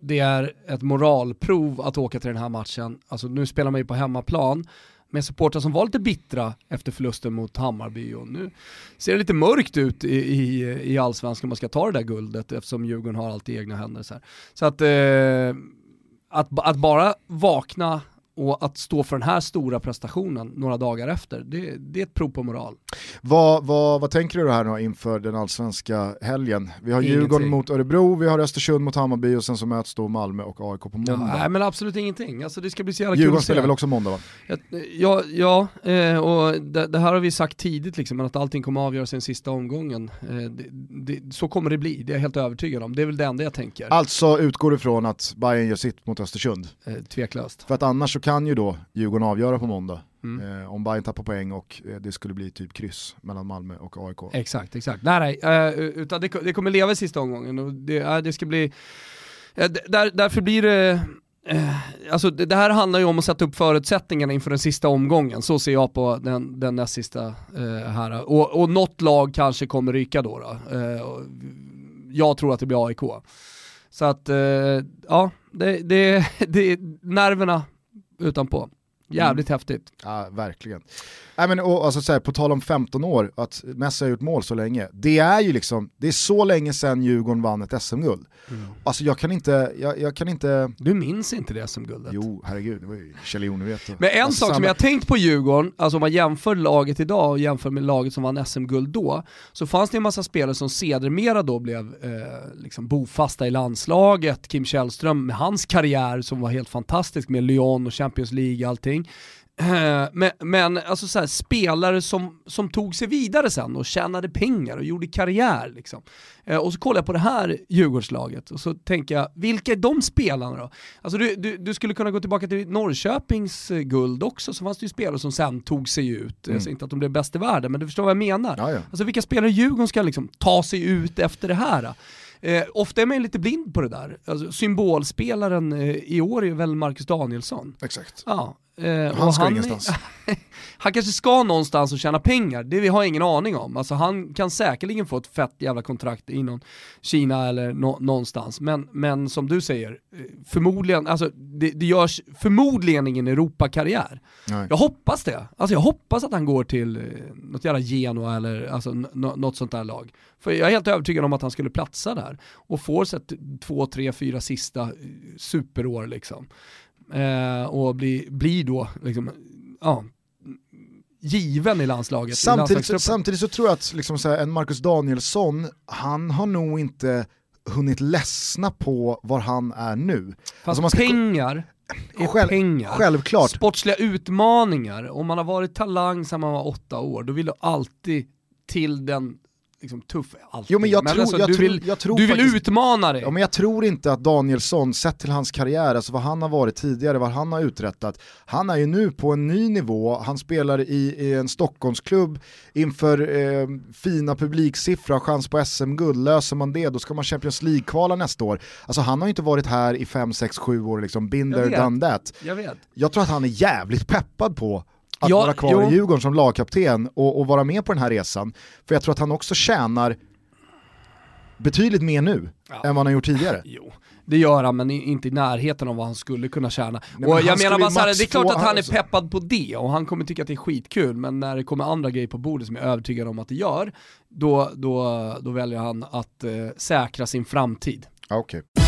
det är ett moralprov att åka till den här matchen. Alltså nu spelar man ju på hemmaplan med supportrar som var lite bittra efter förlusten mot Hammarby och nu ser det lite mörkt ut i, i, i allsvenskan om man ska ta det där guldet eftersom Djurgården har allt i egna händer. Så, så att, eh, att, att bara vakna och att stå för den här stora prestationen några dagar efter, det, det är ett prov på moral.
Vad, vad, vad tänker du här nu inför den allsvenska helgen? Vi har ingenting. Djurgården mot Örebro, vi har Östersund mot Hammarby och sen så möts då Malmö och AIK på måndag.
Ja, nej men absolut ingenting, alltså det ska bli så jävla
Djurgården spelar väl också måndag va?
Ja, ja eh, och det, det, här har vi sagt tidigt liksom, att allting kommer avgöras i den sista omgången. Eh, det, det, så kommer det bli, det är jag helt övertygad om. Det är väl det enda jag tänker.
Alltså utgår du från att Bayern gör sitt mot Östersund?
Eh, tveklöst.
För att annars så kan ju då Djurgården avgöra på måndag. Mm. Eh, om Bayern tappar poäng och eh, det skulle bli typ kryss mellan Malmö och AIK.
Exakt, exakt. Nej, nej, uh, utan det, det, kommer leva i sista omgången och det, uh, det ska bli, uh, där, därför blir det Alltså det, det här handlar ju om att sätta upp förutsättningarna inför den sista omgången, så ser jag på den, den näst sista här. Och, och något lag kanske kommer ryka då. då. jag tror att det blir AIK. Så att, ja, det, det, *laughs* det, nerverna utanpå. Jävligt mm. häftigt.
Ja, verkligen. Nej, men, och, alltså, så här, på tal om 15 år, att Messi har gjort mål så länge. Det är ju liksom, det är så länge sedan Djurgården vann ett SM-guld. Mm. Alltså jag kan inte, jag, jag, kan inte...
Du minns inte det SM-guldet?
Jo, herregud, det var ju Kjell Jonevret.
Men en alltså, sak som jag har tänkt på Djurgården, alltså om man jämför laget idag och jämför med laget som vann SM-guld då, så fanns det en massa spelare som sedermera då blev eh, liksom bofasta i landslaget. Kim Källström med hans karriär som var helt fantastisk med Lyon och Champions League och allting Norrköping. Eh, men, men alltså så här, spelare som, som tog sig vidare sen och tjänade pengar och gjorde karriär. Liksom. Eh, och så kollar jag på det här Djurgårdslaget och så tänker jag, vilka är de spelarna då? Alltså du, du, du skulle kunna gå tillbaka till Norrköpings eh, guld också, så fanns det ju spelare som sen tog sig ut. Mm. Säger inte att de blev bäst i världen, men du förstår vad jag menar.
Ja, ja.
Alltså vilka spelare i Djurgården ska liksom ta sig ut efter det här? Eh, ofta är man lite blind på det där. Alltså, symbolspelaren eh, i år är väl Marcus Danielsson.
Exakt.
Ja,
Eh, han ska
han,
ingenstans. *laughs*
han kanske ska någonstans och tjäna pengar, det vi har ingen aning om. Alltså han kan säkerligen få ett fett jävla kontrakt inom Kina eller no någonstans. Men, men som du säger, eh, förmodligen, alltså det, det görs förmodligen ingen Europakarriär. Jag hoppas det. Alltså jag hoppas att han går till eh, något jävla Genoa eller alltså, något sånt där lag. För jag är helt övertygad om att han skulle platsa där och får två, tre, fyra sista eh, superår liksom. Eh, och blir bli då liksom, ja, given i landslaget.
Samtidigt,
i
samtidigt så tror jag att liksom här, en Marcus Danielsson, han har nog inte hunnit ledsna på var han är nu.
Fast alltså pengar är Själv, pengar.
Självklart.
Sportsliga utmaningar, om man har varit talang sedan man var åtta år, då vill du alltid till den liksom tuff alltid.
Jo, men jag men tror, alltså, jag
du
tror,
vill,
jag tror
du vill
faktiskt,
utmana dig.
Ja, men jag tror inte att Danielsson, sett till hans karriär, alltså vad han har varit tidigare, vad han har uträttat, han är ju nu på en ny nivå, han spelar i, i en Stockholmsklubb inför eh, fina publiksiffror, chans på SM-guld, löser man det då ska man Champions League-kvala nästa år. Alltså han har inte varit här i 5, 6, 7 år, liksom, binder, done that.
Jag vet.
Jag tror att han är jävligt peppad på att ja, vara kvar jo. i Djurgården som lagkapten och, och, vara med på den här resan. För jag tror att han också tjänar betydligt mer nu ja. än vad han har gjort tidigare.
Jo. Det gör han, men inte i närheten av vad han skulle kunna tjäna. Nej, och jag menar bara såhär, det är klart att han är peppad på det och han kommer tycka att det är skitkul, men när det kommer andra grejer på bordet som jag är övertygad om att det gör, då, då, då väljer han att eh, säkra sin framtid.
Okej. Okay.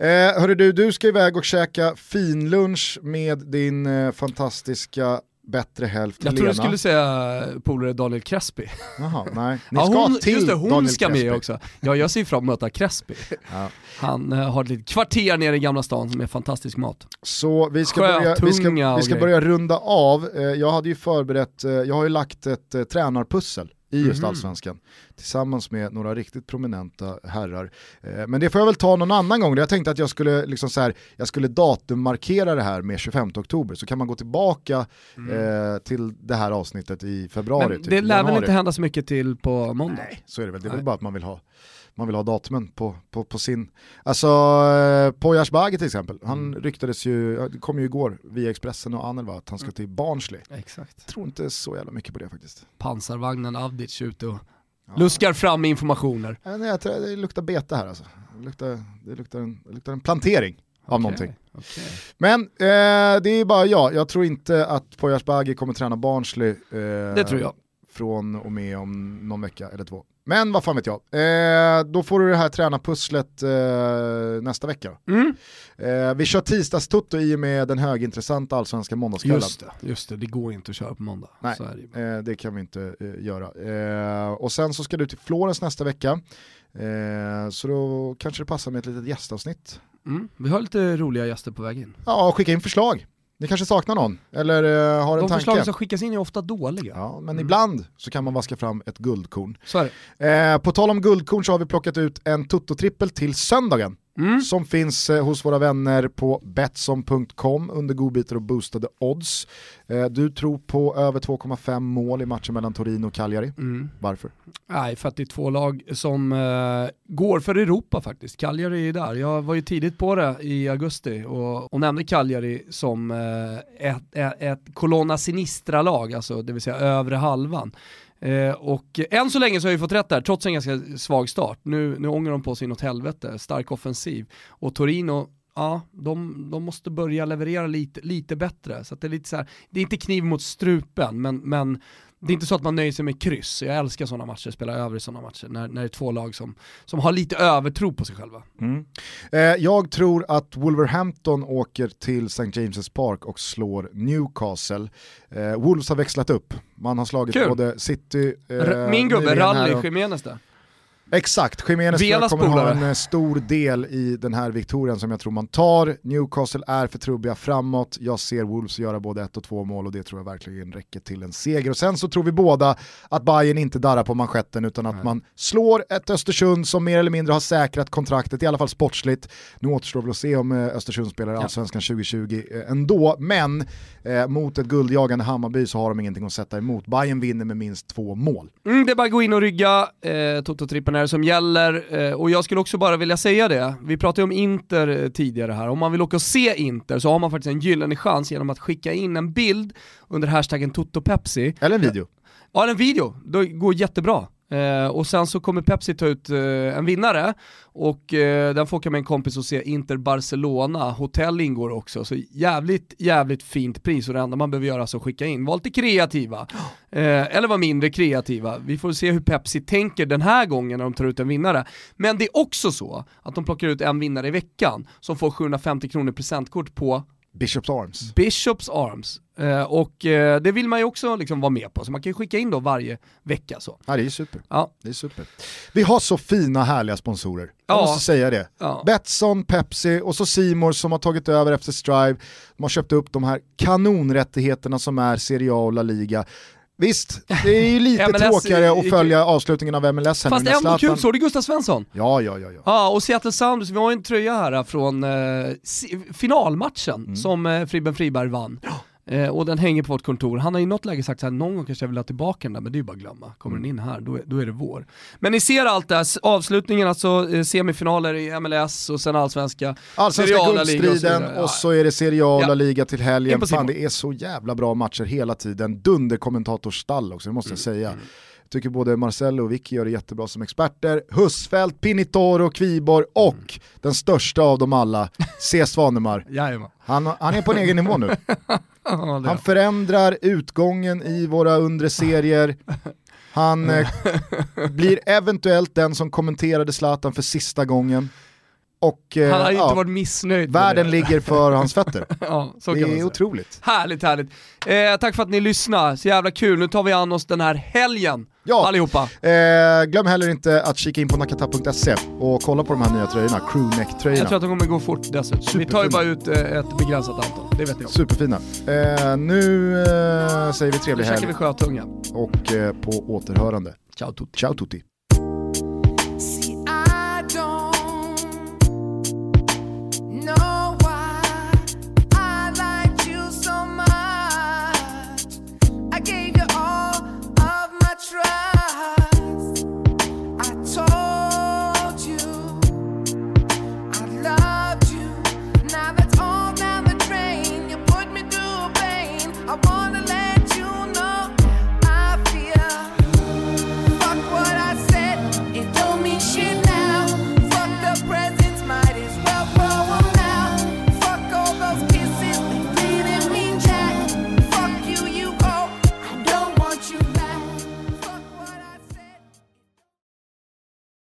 Eh, hörru du, du ska iväg och käka finlunch med din eh, fantastiska bättre hälft
Jag tror du skulle säga polare Daniel Crespi.
Jaha, nej. *laughs* Ni ska ja, hon, till just det,
hon
Daniel
ska
Crespi.
med också. Ja, jag ser fram emot att möta Crespi. *laughs* Ja. Han eh, har ett litet kvarter nere i Gamla stan som är fantastisk mat.
Så vi ska, börja, vi ska, vi ska börja runda av. Eh, jag hade ju förberett, eh, jag har ju lagt ett eh, tränarpussel i just mm. allsvenskan. Tillsammans med några riktigt prominenta herrar. Eh, men det får jag väl ta någon annan gång. Jag tänkte att jag skulle, liksom så här, jag skulle datummarkera det här med 25 oktober, så kan man gå tillbaka mm. eh, till det här avsnittet i februari. Men
det typ, lär väl inte hända så mycket till på måndag?
Nej, så är det väl. Det är väl bara att man vill ha man vill ha datumen på, på, på sin... Alltså, eh, Poyas till exempel, han mm. ryktades ju, det kom ju igår via Expressen och Anel att han ska mm. till Barnsley.
Exakt.
Tror inte så jävla mycket på det faktiskt.
Pansarvagnen Avdic ute och ja. luskar fram informationer.
Ja, nej, jag tror det luktar bete här alltså. Det luktar, det luktar, en, det luktar en plantering av okay. någonting. Okay. Men eh, det är bara jag, jag tror inte att Poyas Bagi kommer träna Barnsley. Eh,
det tror jag.
Från och med om någon vecka eller två. Men vad fan vet jag. Eh, då får du det här tränarpusslet eh, nästa vecka.
Mm.
Eh, vi kör tisdagstutto i och med den högintressanta allsvenska måndagskvällen.
Just det, just det, det går inte att köra på måndag.
Nej, det. Eh, det. kan vi inte eh, göra. Eh, och sen så ska du till Florens nästa vecka. så då kanske det passar med ett litet gästavsnitt.
Mm. Vi har lite roliga gäster på väg in.
Ja, skicka in förslag. Ni kanske saknar någon, eller uh, har en
De
tanke? De
förslagen som skickas in är ofta dåliga.
Ja, men mm. ibland så kan man vaska fram ett guldkorn.
Så
eh, på tal om guldkorn så har vi plockat ut en Toto-trippel till söndagen. Mm. Som finns eh, hos våra vänner på Betsson.com under godbitar och boostade odds. Eh, du tror på över 2,5 mål i matchen mellan Torino och Cagliari. Mm. Varför?
Nej, för att det är två lag som eh, går för Europa faktiskt. Cagliari är där. Jag var ju tidigt på det i augusti och, och nämnde Cagliari som eh, ett, ett, ett Colonna Sinistra-lag, alltså det vill säga övre halvan. Eh, och än så länge så har vi fått rätt där, trots en ganska svag start. Nu, nu ångar de på sig något helvete, stark offensiv. Och Torino, ja, de, de måste börja leverera lite, lite bättre. Så det är lite så här, det är inte kniv mot strupen, men, men det är inte så att man nöjer sig med kryss. Jag älskar sådana matcher, spela över i sådana matcher, när, när det är två lag som, som har lite övertro på sig själva.
Mm. Eh, jag tror att Wolverhampton åker till St. James' Park och slår Newcastle. Eh, Wolves har växlat upp, man har slagit Kul. både City...
Eh, Min gubbe, Rally Jiménez där.
Exakt, Jiménez
Velas
kommer ha
polare.
en eh, stor del i den här viktorien som jag tror man tar. Newcastle är för trubbiga framåt, jag ser Wolves göra både ett och två mål och det tror jag verkligen räcker till en seger. Och sen så tror vi båda att Bayern inte darrar på manschetten utan att man slår ett Östersund som mer eller mindre har säkrat kontraktet, i alla fall sportsligt. Nu återstår väl att se om eh, Östersund spelar
Ja.
Allsvenskan 2020 eh, ändå, men eh, mot ett guldjagande Hammarby så har de ingenting att sätta emot. Bayern vinner med minst två mål.
Mm, det är bara att gå in och rygga, eh, Toto-trippen det som gäller. Eh, och jag skulle också bara vilja säga det, vi pratade om Inter eh, tidigare här, om man vill åka och se Inter så har man faktiskt en gyllene chans genom att skicka in en bild under hashtaggen TotoPepsi.
Eller en video.
Ja, en video, det går jättebra. Eh, och sen så kommer Pepsi ta ut eh, en vinnare och eh, den får åka med en kompis och se Inter Barcelona, hotell ingår också, så jävligt, jävligt fint pris och det enda man behöver göra är att skicka in. Var lite kreativa, eh, eller var mindre kreativa. Vi får se hur Pepsi tänker den här gången när de tar ut en vinnare. Men det är också så att de plockar ut en vinnare i veckan som får 750 kronor presentkort på
Bishops Arms.
Bishops Arms. Eh, och eh, det vill man ju också liksom vara med på, så man kan ju skicka in då varje vecka så.
Ja, det är super.
Ja.
Det är super. Vi har så fina härliga sponsorer. Jag
Ja.
måste säga det.
Ja.
Betsson, Pepsi och så Simor som har tagit över efter Strive. De har köpt upp de här kanonrättigheterna som är Serie A och La Liga. Visst, det är ju *laughs* lite
MLS
tråkigare att följa avslutningen av MLS här
Fast
nu
ändå kul, såg du Gustav Svensson?
Ja, ja, ja. ja.
Ja, och Seattle Sounders, vi har ju en tröja här från eh, finalmatchen
Mm.
som eh, Fribben Friberg vann. Eh, och den hänger på vårt kontor. Han har i något läge sagt så här, någon gång kanske jag vill ha tillbaka den där, men det är ju bara att glömma. Kommer
Mm.
den in här, då är, då är det vår. Men ni ser allt det här, avslutningen alltså, eh, semifinaler i MLS och sen allsvenska.
Allsvenska
och
guldstriden
vidare.
och så är det Serie A och
Ja.
Liga till helgen. Fan, det är så jävla bra matcher hela tiden. Dunderkommentatorsstall också, det måste
Mm.
jag säga. Jag tycker både Marcello och Vicky gör det jättebra som experter. Husfeldt, Pinitoro, Kviborg och den största av dem alla, *laughs* C. Svanemar. Han, han är på en egen nivå nu. *laughs* Han förändrar utgången i våra undre serier. Han eh, *laughs* blir eventuellt den som kommenterade Zlatan för sista gången. Och eh,
Han har ju inte
ja,
varit missnöjd
världen ligger för hans fötter. *laughs*
Ja, så
Det
kan man
är
säga.
otroligt.
Härligt, härligt. Eh, tack för att ni lyssnar, så jävla kul. Nu tar vi an oss den här helgen,
Ja.
allihopa.
Eh, glöm heller inte att kika in på nakata.se och kolla på de här nya tröjorna,
Jag
crewneck-tröjorna.
tror att de kommer gå fort dessutom. Vi tar ju bara ut eh, ett begränsat antal, det vet jag.
Superfina. Eh, nu eh, säger vi
Nu
trevlig
käkar vi
helg
sjötunga.
och eh, på återhörande.
Ciao tutti.
Ciao tutti.